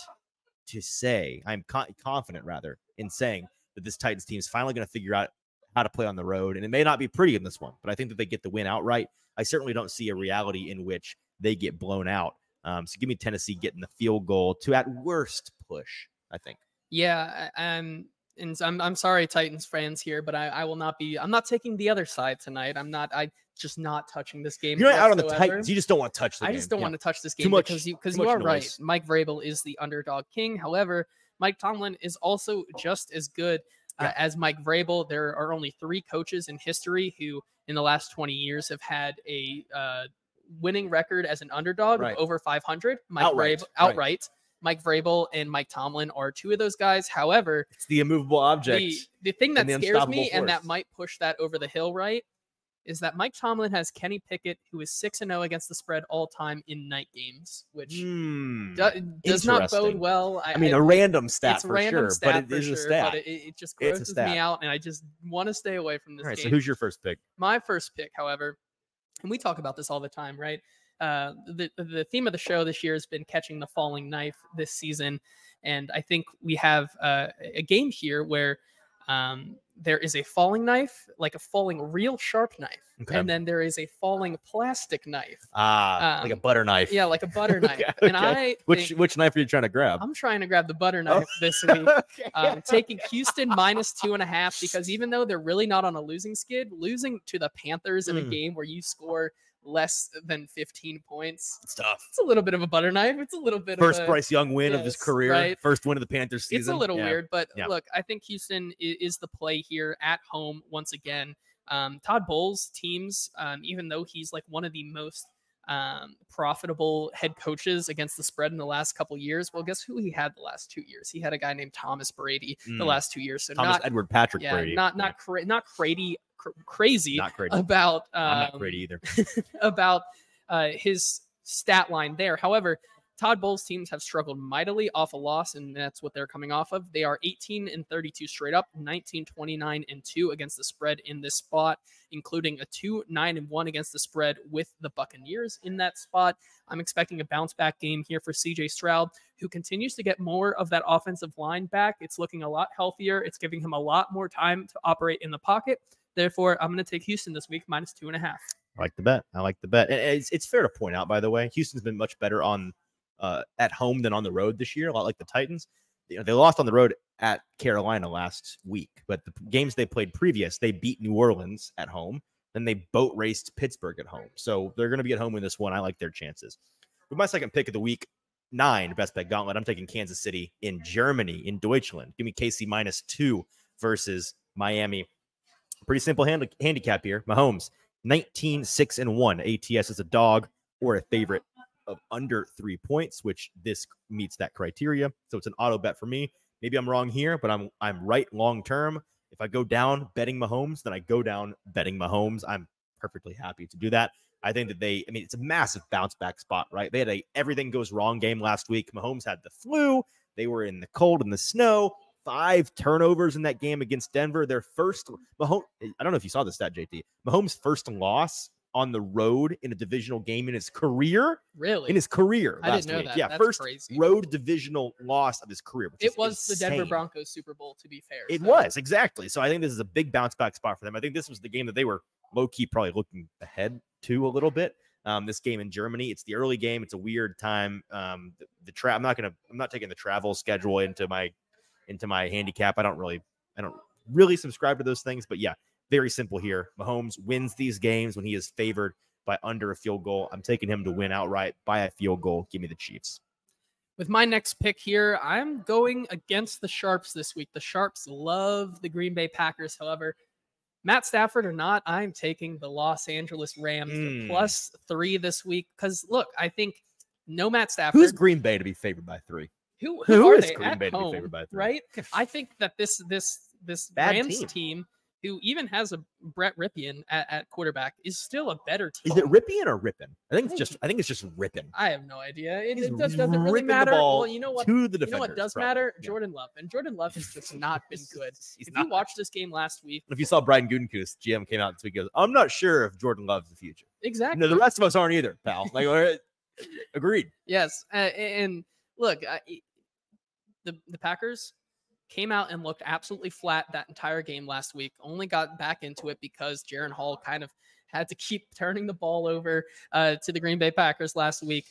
[SPEAKER 1] to say, I'm co- confident rather in saying that this Titans team is finally going to figure out how to play on the road. And it may not be pretty in this one, but I think that they get the win outright. I certainly don't see a reality in which they get blown out. Um, so give me Tennessee getting the field goal to at worst push, I think.
[SPEAKER 2] Yeah, um, and I'm I'm sorry, Titans fans here, but I, I will not be. I'm not taking the other side tonight. I'm not. I just not touching this game.
[SPEAKER 1] You're not out on the. Titans. You just don't want to touch the
[SPEAKER 2] I
[SPEAKER 1] game.
[SPEAKER 2] just don't
[SPEAKER 1] Yeah.
[SPEAKER 2] want to touch this game Too
[SPEAKER 1] much-
[SPEAKER 2] because you because you are right. Mike Vrabel is the underdog king. However, Mike Tomlin is also just as good uh,
[SPEAKER 1] Yeah.
[SPEAKER 2] as Mike Vrabel. There are only three coaches in history who, in the last 20 years, have had a uh, winning record as an underdog
[SPEAKER 1] Right.
[SPEAKER 2] of over 500. Mike
[SPEAKER 1] Outright,
[SPEAKER 2] Vrabel,
[SPEAKER 1] right.
[SPEAKER 2] Mike Vrabel and Mike Tomlin are two of those guys. However,
[SPEAKER 1] It's the immovable object.
[SPEAKER 2] the, the thing that
[SPEAKER 1] the
[SPEAKER 2] scares me and that might push that over the hill, right, is that Mike Tomlin has Kenny Pickett, who is 6 and 0 against the spread all time in night games, which
[SPEAKER 1] Hmm.
[SPEAKER 2] do- does not bode well.
[SPEAKER 1] I mean, a random stat
[SPEAKER 2] it's
[SPEAKER 1] for
[SPEAKER 2] random
[SPEAKER 1] sure,
[SPEAKER 2] stat
[SPEAKER 1] but it is
[SPEAKER 2] sure,
[SPEAKER 1] a stat.
[SPEAKER 2] But it, it just grosses me out, and I just want to stay away from this
[SPEAKER 1] All right, so
[SPEAKER 2] game.
[SPEAKER 1] who's your first pick?
[SPEAKER 2] My first pick, however, and we talk about this all the time, right? Uh, the the theme of the show this year has been catching the falling knife this season, and I think we have uh, a game here where Um, there is a falling knife, like a falling real sharp knife,
[SPEAKER 1] Okay.
[SPEAKER 2] and then there is a falling plastic knife.
[SPEAKER 1] Ah, like a
[SPEAKER 2] Um,
[SPEAKER 1] butter knife.
[SPEAKER 2] Yeah, like a butter [laughs] knife.
[SPEAKER 1] Okay,
[SPEAKER 2] And
[SPEAKER 1] okay.
[SPEAKER 2] I
[SPEAKER 1] Which which knife are you trying to grab?
[SPEAKER 2] I'm trying to grab the butter
[SPEAKER 1] Oh.
[SPEAKER 2] knife this [laughs] week. Um, taking Houston minus two and a half because even though they're really not on a losing skid, losing to the Panthers in a
[SPEAKER 1] Mm.
[SPEAKER 2] game where you score less than 15 points,
[SPEAKER 1] It's tough.
[SPEAKER 2] it's a little bit of a butter knife. It's a little bit
[SPEAKER 1] First
[SPEAKER 2] of a,
[SPEAKER 1] Bryce Young win of his career.
[SPEAKER 2] right.
[SPEAKER 1] First win of the Panthers season.
[SPEAKER 2] It's a little
[SPEAKER 1] Yeah.
[SPEAKER 2] weird, but
[SPEAKER 1] Yeah.
[SPEAKER 2] look, I think Houston is, the play here at home once again. Um, Todd Bowles' teams, um, even though he's like one of the most um, profitable head coaches against the spread in the last couple years, well, guess who he had the last two years? He had a guy named Thomas Brady the
[SPEAKER 1] Mm.
[SPEAKER 2] last two years. So
[SPEAKER 1] Thomas
[SPEAKER 2] not
[SPEAKER 1] Edward Patrick
[SPEAKER 2] yeah,
[SPEAKER 1] Brady.
[SPEAKER 2] not not cra- not crazy cr- crazy
[SPEAKER 1] not crazy.
[SPEAKER 2] about
[SPEAKER 1] I'm not
[SPEAKER 2] um,
[SPEAKER 1] Brady either. [laughs]
[SPEAKER 2] about uh, his stat line there. However, Todd Bowles' teams have struggled mightily off a loss, and that's what they're coming off of. They are 18 and 32 straight up, 19, 29 and 2 against the spread in this spot, including a 2, 9 and 1 against the spread with the Buccaneers in that spot. I'm expecting a bounce back game here for CJ Stroud, who continues to get more of that offensive line back. It's looking a lot healthier, it's giving him a lot more time to operate in the pocket. Therefore, I'm going to take Houston this week minus two and a half.
[SPEAKER 1] I like the bet. I like the bet. And it's, it's fair to point out, by the way, Houston's been much better on uh, at home than on the road this year. A lot like the Titans. You know, they lost on the road at Carolina last week, but the games they played previous, they beat New Orleans at home. Then they boat raced Pittsburgh at home. So they're going to be at home in this one. I like their chances. With my second pick of the week, nine best bet gauntlet, I'm taking Kansas City in Germany in Deutschland. Give me KC minus two versus Miami. Pretty simple hand- handicap here. Mahomes 19 6 and 1 ats is a dog or a favorite of under three points which this meets that criteria. So it's an auto bet for me. Maybe i'm wrong here but i'm i'm right long term. If i go down betting mahomes then i go down betting mahomes. I'm perfectly happy to do that. I think that they i mean it's a massive bounce back spot right? They had a everything goes wrong game last week. Mahomes had the flu. They were in the cold and the snow five turnovers in that game against Denver. Their first Mahomes, I don't know if you saw this stat, JT. Mahomes' first loss on the road in a divisional game in his career.
[SPEAKER 2] Really?
[SPEAKER 1] In his career,
[SPEAKER 2] I didn't know
[SPEAKER 1] week.
[SPEAKER 2] that.
[SPEAKER 1] Yeah,
[SPEAKER 2] That's
[SPEAKER 1] first
[SPEAKER 2] crazy.
[SPEAKER 1] road divisional loss of his career.
[SPEAKER 2] It was the Denver. Broncos Super Bowl, to be fair.
[SPEAKER 1] It
[SPEAKER 2] so-
[SPEAKER 1] was exactly. So I think this is a big bounce back spot for them. I think this was the game that they were low key probably looking ahead to a little bit. Um, this game in Germany, it's the early game. It's a weird time. Um, the, the tra- I'm not gonna. I'm not taking the travel schedule into my into my handicap. I don't really. I don't really subscribe to those things. But yeah, very simple here. Mahomes wins these games when he is favored by under a field goal. I'm taking him to win outright by a field goal. Give me the Chiefs.
[SPEAKER 2] With my next pick here, I'm going against the Sharps this week. The Sharps love the Green Bay Packers. However, Matt Stafford or not, I'm taking the Los Angeles Rams
[SPEAKER 1] Mm.
[SPEAKER 2] plus three this week. Because look, I think no Matt Stafford.
[SPEAKER 1] Who's Green Bay to be favored by three?
[SPEAKER 2] Who,
[SPEAKER 1] who
[SPEAKER 2] who are
[SPEAKER 1] is
[SPEAKER 2] they
[SPEAKER 1] Green
[SPEAKER 2] at
[SPEAKER 1] Bay
[SPEAKER 2] home,
[SPEAKER 1] favored by three?
[SPEAKER 2] right? I [laughs] think that this this this
[SPEAKER 1] Bad
[SPEAKER 2] Rams
[SPEAKER 1] team.
[SPEAKER 2] team. who even has a Brett Rypien at, at quarterback, is still a better team.
[SPEAKER 1] Is it Rypien or Rippin? I think it's just. I think it's just Rippin.
[SPEAKER 2] I have no idea. It, it does, doesn't really matter. well, you know what?
[SPEAKER 1] to the
[SPEAKER 2] You know what does
[SPEAKER 1] probably.
[SPEAKER 2] matter?
[SPEAKER 1] Yeah.
[SPEAKER 2] Jordan Love. And Jordan Love has just not been [laughs] good.
[SPEAKER 1] He's
[SPEAKER 2] if
[SPEAKER 1] not.
[SPEAKER 2] you watched this game last week,
[SPEAKER 1] If you saw Brian Gutekunst, GM came out this week. Goes, I'm not sure if Jordan loves the future.
[SPEAKER 2] exactly.
[SPEAKER 1] No, the rest of us aren't either, pal. Like, [laughs] agreed.
[SPEAKER 2] Yes, uh, and look, I, the the Packers came out and looked absolutely flat that entire game last week. Only got back into it because Jaren Hall kind of had to keep turning the ball over uh, to the Green Bay Packers last week.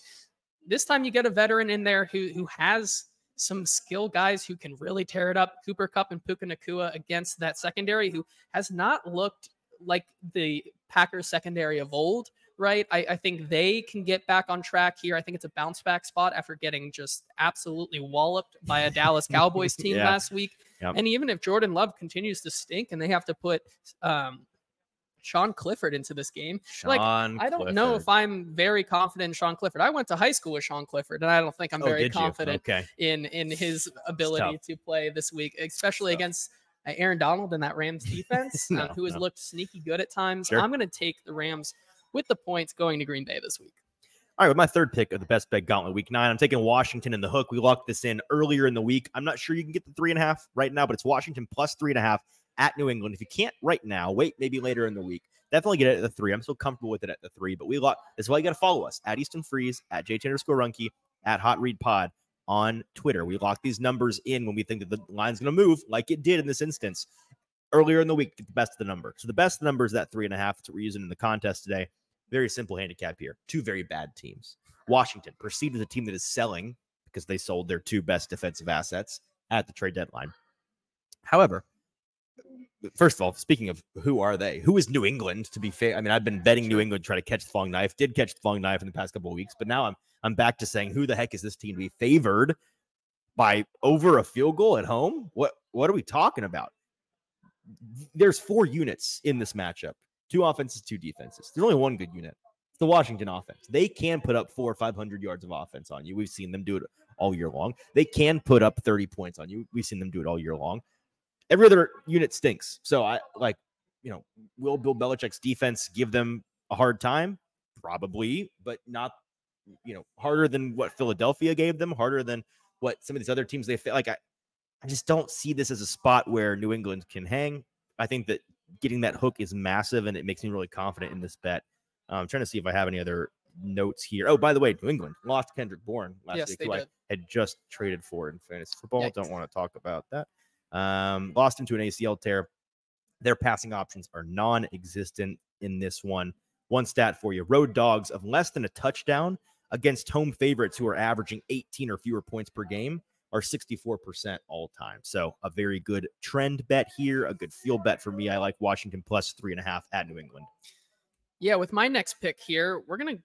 [SPEAKER 2] This time you get a veteran in there who who has some skill guys who can really tear it up. Cooper Kupp and Puka Nacua against that secondary who has not looked like the Packers secondary of old right? I, I think they can get back on track here. I think it's a bounce back spot after getting just absolutely walloped by a Dallas Cowboys [laughs] team
[SPEAKER 1] Yeah.
[SPEAKER 2] last week.
[SPEAKER 1] Yep.
[SPEAKER 2] And even if Jordan Love continues to stink and they have to put um, Sean Clifford into this game, Like, I don't know if I'm very confident in Sean Clifford. I went to high school with Sean Clifford, and I don't think I'm
[SPEAKER 1] Oh,
[SPEAKER 2] very confident
[SPEAKER 1] Okay.
[SPEAKER 2] in in his ability to play this week, especially
[SPEAKER 1] tough.
[SPEAKER 2] against uh, Aaron Donald and that Rams [laughs] defense,
[SPEAKER 1] No,
[SPEAKER 2] who has
[SPEAKER 1] no.
[SPEAKER 2] looked sneaky good at times.
[SPEAKER 1] Sure.
[SPEAKER 2] I'm going to take the Rams with the points going to Green Bay this week.
[SPEAKER 1] All right, with my third pick of the best bet gauntlet week nine, I'm taking Washington in the hook. We locked this in earlier in the week. I'm not sure you can get the three and a half right now, but it's Washington plus three and a half at New England. If you can't right now, wait maybe later in the week. Definitely get it at the three. I'm still comfortable with it at the three, but we lock. That's why you got to follow us at Easton Freeze, at JT underscore Runky, at Hot Read Pod. on Twitter. We lock these numbers in when we think that the line's going to move, like it did in this instance earlier in the week. Get the best of the number. So the best number is that three and a half. That's what we're using in the contest today. Very simple handicap here. Two very bad teams. Washington perceived as a team that is selling because they sold their two best defensive assets at the trade deadline. However, first of all, speaking of who are they? Who is New England? To be fair, I mean, I've been betting New England try to catch the long knife. Did catch the long knife in the past couple of weeks, but now I'm I'm back to saying who the heck is this team to be favored by over a field goal at home? What what are we talking about? There's four units in this matchup. Two offenses, two defenses. There's only one good unit. It's the Washington offense. They can put up four or 500 yards of offense on you. We've seen them do it all year long. They can put up 30 points on you. We've seen them do it all year long. Every other unit stinks. So I like, you know, will Bill Belichick's defense give them a hard time? Probably, but not, you know, harder than what Philadelphia gave them, harder than what some of these other teams they feel like. I, I just don't see this as a spot where New England can hang. I think that getting that hook is massive and it makes me really confident in this bet. Uh, I'm trying to see if I have any other notes here. Oh, by the way, New England lost Kendrick Bourne last
[SPEAKER 2] Yes,
[SPEAKER 1] week,
[SPEAKER 2] they
[SPEAKER 1] who I had just traded for in fantasy football.
[SPEAKER 2] Yikes.
[SPEAKER 1] Don't want to talk about that. Um, lost him to an ACL tear. Their passing options are non-existent in this one. One stat for you: road dogs of less than a touchdown against home favorites who are averaging 18 or fewer points per game are 64% all time. So a very good trend bet here, a good field bet for me. I like Washington plus three and a half at New England.
[SPEAKER 2] Yeah, with my next pick here, we're gonna.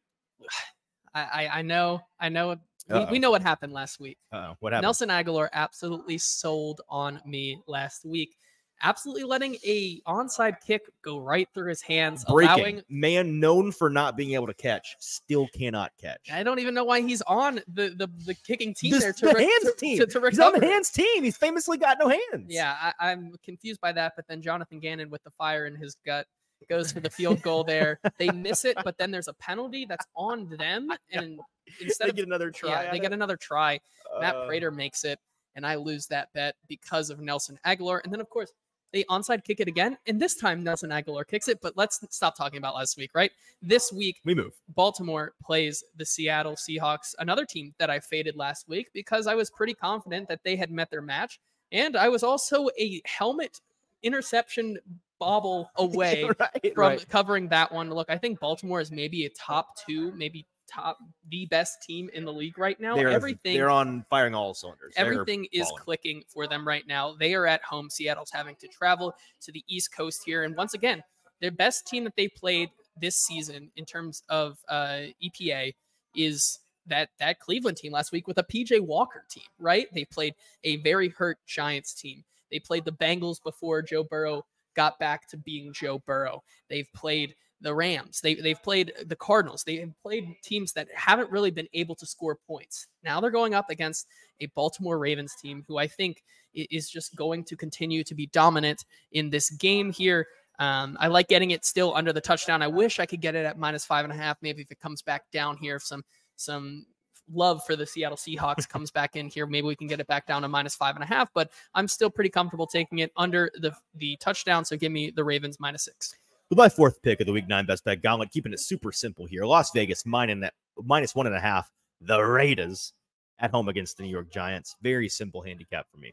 [SPEAKER 2] [sighs] I I, I know I know we, we know what happened last week.
[SPEAKER 1] Uh, what happened?
[SPEAKER 2] Nelson Agholor absolutely sold on me last week, absolutely letting a onside kick go right through his hands,
[SPEAKER 1] Breaking
[SPEAKER 2] allowing.
[SPEAKER 1] man known for not being able to catch, still cannot catch.
[SPEAKER 2] I don't even know why he's on the the, the kicking team
[SPEAKER 1] This-
[SPEAKER 2] there to,
[SPEAKER 1] the
[SPEAKER 2] re-
[SPEAKER 1] hands
[SPEAKER 2] to,
[SPEAKER 1] team.
[SPEAKER 2] to, to
[SPEAKER 1] He's on the hands team. He's famously got no hands.
[SPEAKER 2] Yeah, I, I'm confused by that. But then Jonathan Gannon with the fire in his gut goes for the field goal there. [laughs] They miss it, but then there's a penalty that's on them, [laughs] and instead
[SPEAKER 1] they
[SPEAKER 2] of
[SPEAKER 1] get another try.
[SPEAKER 2] yeah, they
[SPEAKER 1] it?
[SPEAKER 2] get another try. Matt
[SPEAKER 1] Uh,
[SPEAKER 2] Prater makes it, and I lose that bet because of Nelson Agholor. And then, of course, they onside kick it again, and this time Nelson Agholor kicks it. But let's stop talking about last week, right? This week,
[SPEAKER 1] we move.
[SPEAKER 2] Baltimore plays the Seattle Seahawks, another team that I faded last week because I was pretty confident that they had met their match. And I was also a helmet interception bobble [laughs] away
[SPEAKER 1] right,
[SPEAKER 2] from
[SPEAKER 1] right.
[SPEAKER 2] covering that one. Look, I think Baltimore is maybe a top two, maybe top the best team in the league right now.
[SPEAKER 1] They're,
[SPEAKER 2] everything
[SPEAKER 1] they're on firing all cylinders. They're
[SPEAKER 2] everything is
[SPEAKER 1] balling.
[SPEAKER 2] clicking for them right now. They are at home. Seattle's having to travel to the East Coast here, and once again, their best team that they played this season in terms of uh, EPA is that that Cleveland team last week with a PJ Walker team. Right? They played a very hurt Giants team. They played the Bengals before Joe Burrow got back to being Joe Burrow. They've played the Rams. They, they've played the Cardinals. They have played teams that haven't really been able to score points. Now they're going up against a Baltimore Ravens team who I think is just going to continue to be dominant in this game here. Um, I like getting it still under the touchdown. I wish I could get it at minus five and a half. Maybe if it comes back down here, if some some love for the Seattle Seahawks [laughs] comes back in here, maybe we can get it back down to minus five and a half. But I'm still pretty comfortable taking it under the the touchdown. So give me the Ravens minus six.
[SPEAKER 1] With my fourth pick of the week nine best bet gauntlet, keeping it super simple here. Las Vegas minus one and a half. The Raiders at home against the New York Giants. Very simple handicap for me.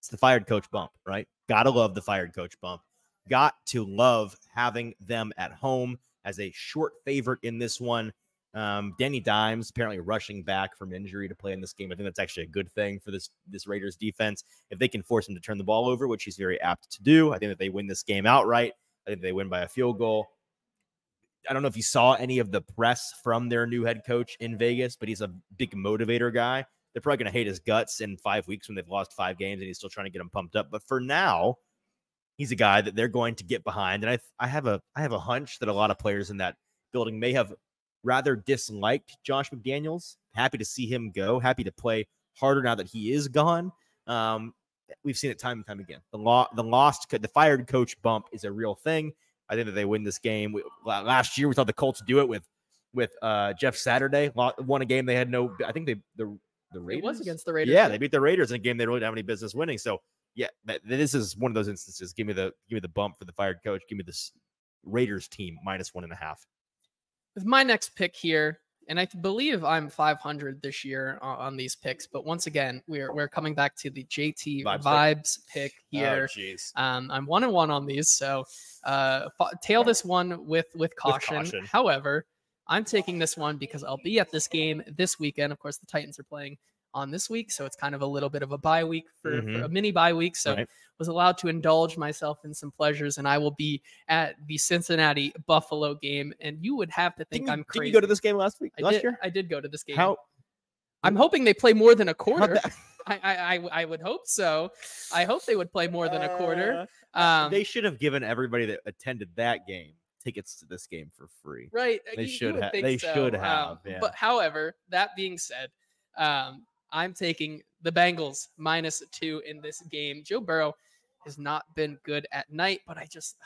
[SPEAKER 1] It's the fired coach bump, right? Gotta love the fired coach bump. Got to love having them at home as a short favorite in this one. Um, Danny Dimes apparently rushing back from injury to play in this game. I think that's actually a good thing for this this Raiders defense. If they can force him to turn the ball over, which he's very apt to do, I think that they win this game outright. I think they win by a field goal. I don't know if you saw any of the press from their new head coach in Vegas, but he's a big motivator guy. They're probably going to hate his guts in five weeks when they've lost five games and he's still trying to get them pumped up. But for now, he's a guy that they're going to get behind. And I, I have a, I have a hunch that a lot of players in that building may have rather disliked Josh McDaniels. Happy to see him go. Happy to play harder now that he is gone. Um, we've seen it time and time again. The law, the lost, the fired coach bump is a real thing. I think that they win this game. We, last year, we thought the Colts do it with with uh, Jeff Saturday. Won a game they had no. I think they the the
[SPEAKER 2] It
[SPEAKER 1] Raiders
[SPEAKER 2] was against the Raiders.
[SPEAKER 1] Yeah, they beat the Raiders in a game they really didn't have any business winning. So yeah, that, this is one of those instances. Give me the give me the bump for the fired coach. Give me this Raiders team minus one and a half.
[SPEAKER 2] with my next pick here, and I believe I'm 500 this year on, on these picks. But once again, we're we're coming back to the JT
[SPEAKER 1] Vibes
[SPEAKER 2] vibes,
[SPEAKER 1] pick.
[SPEAKER 2] pick here.
[SPEAKER 1] Oh.
[SPEAKER 2] Um, I'm one and one on these, so uh, tail this one with with caution.
[SPEAKER 1] caution.
[SPEAKER 2] However, I'm taking this one because I'll be at this game this weekend. Of course, the Titans are playing on this week, so it's kind of a little bit of a bye week for, for
[SPEAKER 1] Mhm.
[SPEAKER 2] a mini bye week. So
[SPEAKER 1] Right.
[SPEAKER 2] was allowed to indulge myself in some pleasures, and I will be at the Cincinnati Buffalo game. And you would have to think
[SPEAKER 1] Didn't,
[SPEAKER 2] I'm crazy.
[SPEAKER 1] didn't you go to this game last week?
[SPEAKER 2] I
[SPEAKER 1] last
[SPEAKER 2] did,
[SPEAKER 1] year?
[SPEAKER 2] I did go to this game.
[SPEAKER 1] How?
[SPEAKER 2] I'm hoping they play more than a quarter. [laughs] I, I, I, would hope so. I hope they would play more than a quarter.
[SPEAKER 1] Uh,
[SPEAKER 2] Um,
[SPEAKER 1] they should have given everybody that attended that game tickets to this game for free.
[SPEAKER 2] Right. uh,
[SPEAKER 1] They
[SPEAKER 2] you-
[SPEAKER 1] should
[SPEAKER 2] would
[SPEAKER 1] ha- they
[SPEAKER 2] so,
[SPEAKER 1] should
[SPEAKER 2] um,
[SPEAKER 1] have, yeah.
[SPEAKER 2] But however, that being said, um, I'm taking the Bengals minus two in this game. Joe Burrow has not been good at night, but I just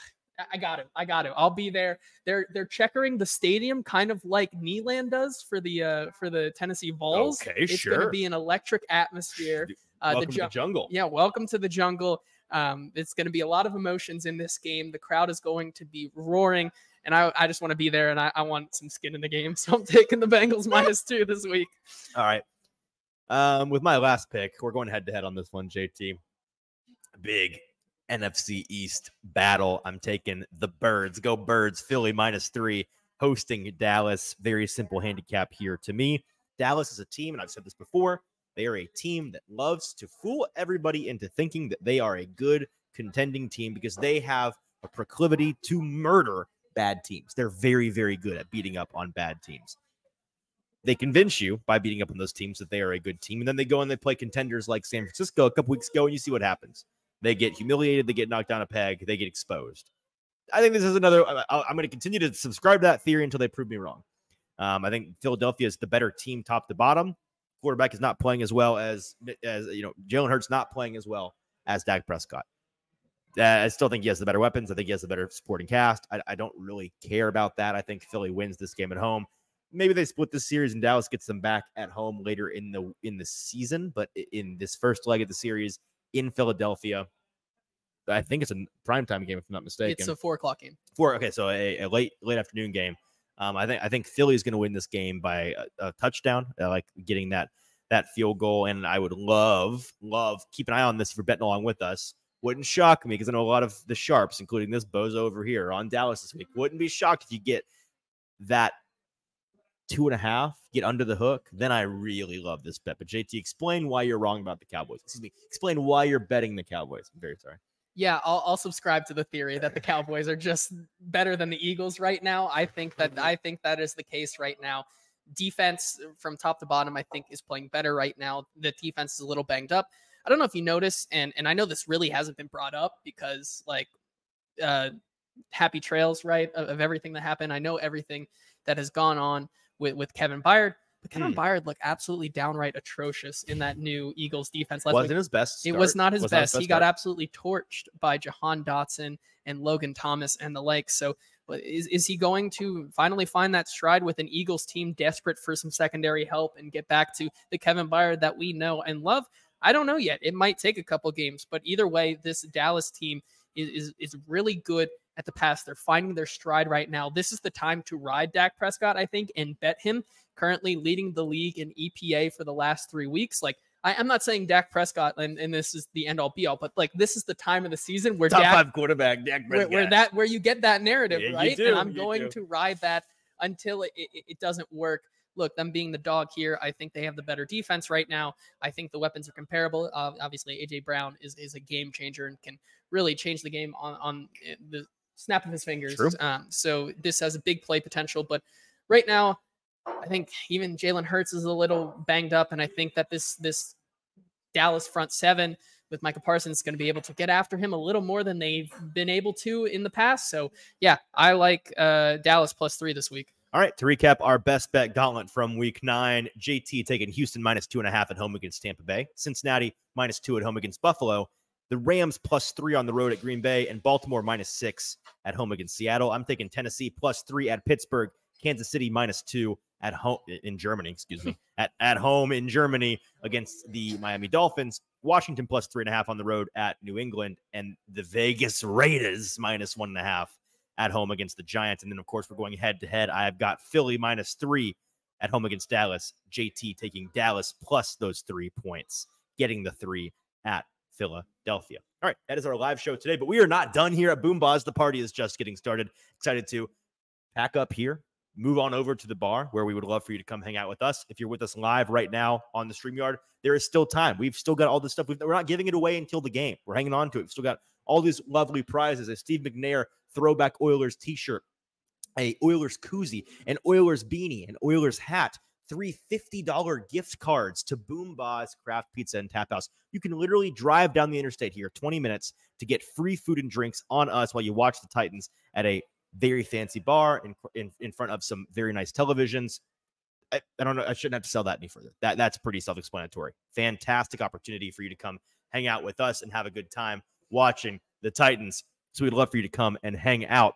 [SPEAKER 2] I- got him. I got him. I'll be there. They're they're checkering the stadium kind of like Neyland does for the uh for the Tennessee Vols.
[SPEAKER 1] Okay,
[SPEAKER 2] it's gonna be an electric atmosphere. Uh,
[SPEAKER 1] Welcome
[SPEAKER 2] the
[SPEAKER 1] to the jungle.
[SPEAKER 2] yeah, welcome to the jungle. Um, it's going to be a lot of emotions in this game. The crowd is going to be roaring, and I, I just want to be there, and I, I want some skin in the game. [laughs] So I'm taking the Bengals minus two this week.
[SPEAKER 1] All right. Um, with my last pick, we're going head to head on this one, JT. Big NFC East battle. I'm taking the Birds. Go Birds. Philly minus three, hosting Dallas. Very simple handicap here to me. Dallas is a team, and I've said this before. They are a team that loves to fool everybody into thinking that they are a good contending team because they have a proclivity to murder bad teams. They're very, very good at beating up on bad teams they convince you by beating up on those teams that they are a good team. And then they go and they play contenders like San Francisco a couple weeks ago, and you see what happens. They get humiliated, they get knocked down a peg, they get exposed. I think this is another. I- I'm going to continue to subscribe to that theory until they prove me wrong. Um, I think Philadelphia is the better team, top to bottom. Quarterback is not playing as well as as you know. Jalen Hurts not playing as well as Dak Prescott. Uh, I still think he has the better weapons. I think he has the better supporting cast. I, I don't really care about that. I think Philly wins this game at home maybe they split this series and Dallas gets them back at home later in the in the season, but in this first leg of the series in Philadelphia, I think it's a primetime game if I'm not mistaken.
[SPEAKER 2] It's a four o'clock game.
[SPEAKER 1] Four, okay, so a, a late late afternoon game. Um, I think I think Philly is going to win this game by a, a touchdown, uh, like getting that that field goal. And I would love love keep an eye on this if you're betting along with us. Wouldn't shock me because I know a lot of the sharps, including this bozo over here on Dallas this week, wouldn't be shocked if you get that two and a half, get under the hook, then I really love this bet. But JT, explain why you're wrong about the Cowboys. Excuse me. Explain why you're betting the Cowboys. I'm very sorry.
[SPEAKER 2] Yeah, I'll, I'll subscribe to the theory that the [laughs] Cowboys are just better than the Eagles right now. I think that I think that is the case right now. Defense from top to bottom, I think, is playing better right now. The defense is a little banged up. I don't know if you notice, and and I know this really hasn't been brought up because like uh happy trails, right? Of, of everything that happened. I know everything that has gone on with, with Kevin Byard. But Kevin
[SPEAKER 1] Hmm.
[SPEAKER 2] Byard looked absolutely downright atrocious in that new Eagles defense. last.
[SPEAKER 1] Wasn't his best.
[SPEAKER 2] It was not his
[SPEAKER 1] Was
[SPEAKER 2] best. he got absolutely torched by Jahan Dotson and Logan Thomas and the like. So, is, is he going to finally find that stride with an Eagles team desperate for some secondary help and get back to the Kevin Byard that we know and love? I don't know yet. It might take a couple games, but either way, this Dallas team is, is, is really good at the pass. They're finding their stride right now. This is the time to ride Dak Prescott, I think, and bet him. Currently leading the league in EPA for the last three weeks. Like, I, I'm not saying Dak Prescott and, and this is the end all be all, but like this is the time of the season where
[SPEAKER 1] top
[SPEAKER 2] Dak,
[SPEAKER 1] five quarterback. Dak
[SPEAKER 2] where, where that where you get that narrative,
[SPEAKER 1] Yeah,
[SPEAKER 2] right? and I'm
[SPEAKER 1] you
[SPEAKER 2] going
[SPEAKER 1] do.
[SPEAKER 2] to ride that until it, it, it doesn't work. Look, them being the dog here, I think they have the better defense right now. I think the weapons are comparable. Uh, obviously, AJ Brown is is a game changer and can really change the game on on uh, the snap of his fingers. Um, so this has a big play potential, but right now, I think even Jalen Hurts is a little banged up, and I think that this this Dallas front seven with Michael Parsons is going to be able to get after him a little more than they've been able to in the past. So yeah, I like uh, Dallas plus three this week.
[SPEAKER 1] All right, to recap our best bet gauntlet from week nine, JT taking Houston minus two and a half at home against Tampa Bay, Cincinnati minus two at home against Buffalo, the Rams plus three on the road at Green Bay, and Baltimore minus six at home against Seattle. I'm taking Tennessee plus three at Pittsburgh, Kansas City minus two at home in Germany, excuse me, [laughs] at, at home in Germany against the Miami Dolphins, Washington plus three and a half on the road at New England, and the Vegas Raiders minus one and a half at home against the Giants. And then, of course, we're going head to head. I've got Philly minus three at home against Dallas. JT taking Dallas plus those three points, getting the three at Philadelphia. All right, that is our live show today, but we are not done here at BoomBozz. The party is just getting started. Excited to pack up here, move on over to the bar where we would love for you to come hang out with us. If you're with us live right now on the StreamYard, there is still time. We've still got all this stuff. we are not giving it away until the game. We're hanging on to it. We've still got all these lovely prizes As Steve McNair throwback Oilers t shirt, a Oilers koozie, an Oilers beanie, an Oilers hat, three $50 gift cards to BoomBozz Craft Pizza and Tap House. You can literally drive down the interstate here 20 minutes to get free food and drinks on us while you watch the Titans at a very fancy bar in, in, in front of some very nice televisions. I, I, don't know. I shouldn't have to sell that any further. That that's pretty self-explanatory. Fantastic opportunity for you to come hang out with us and have a good time watching the Titans. So we'd love for you to come and hang out.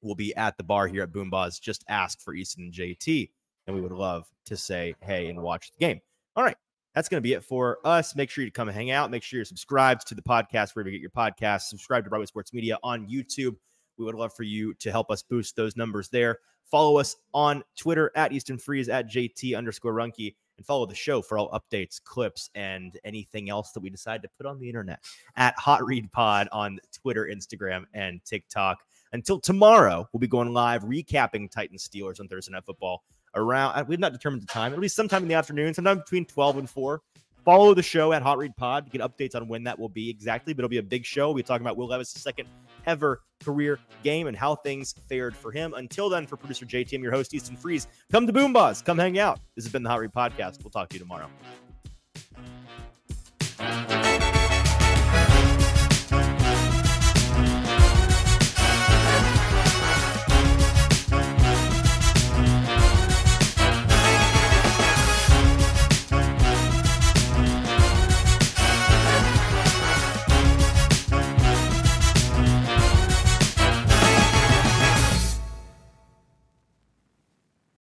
[SPEAKER 1] We'll be at the bar here at BoomBozz. Just ask for Easton and JT, and we would love to say hey and watch the game. All right. That's going to be it for us. Make sure you come hang out. Make sure you're subscribed to the podcast wherever you get your podcast. Subscribe to Broadway Sports Media on YouTube. We would love for you to help us boost those numbers there. Follow us on Twitter at Easton Freeze at JT underscore Runke and follow the show for all updates, clips, and anything else that we decide to put on the internet at Hot Read Pod on Twitter, Instagram, and TikTok. Until tomorrow, we'll be going live recapping Titans Steelers on Thursday Night Football around, uh, we've not determined the time, It'll be sometime in the afternoon, sometime between 12 and 4. Follow the show at Hot Read Pod to get updates on when that will be exactly, but it'll be a big show. We'll be talking about Will Levis' second ever career game and how things fared for him. Until then, for producer JTM, your host, Easton Freeze. Come to BoomBozz. Come hang out. This has been the Hot Read Podcast. We'll talk to you tomorrow.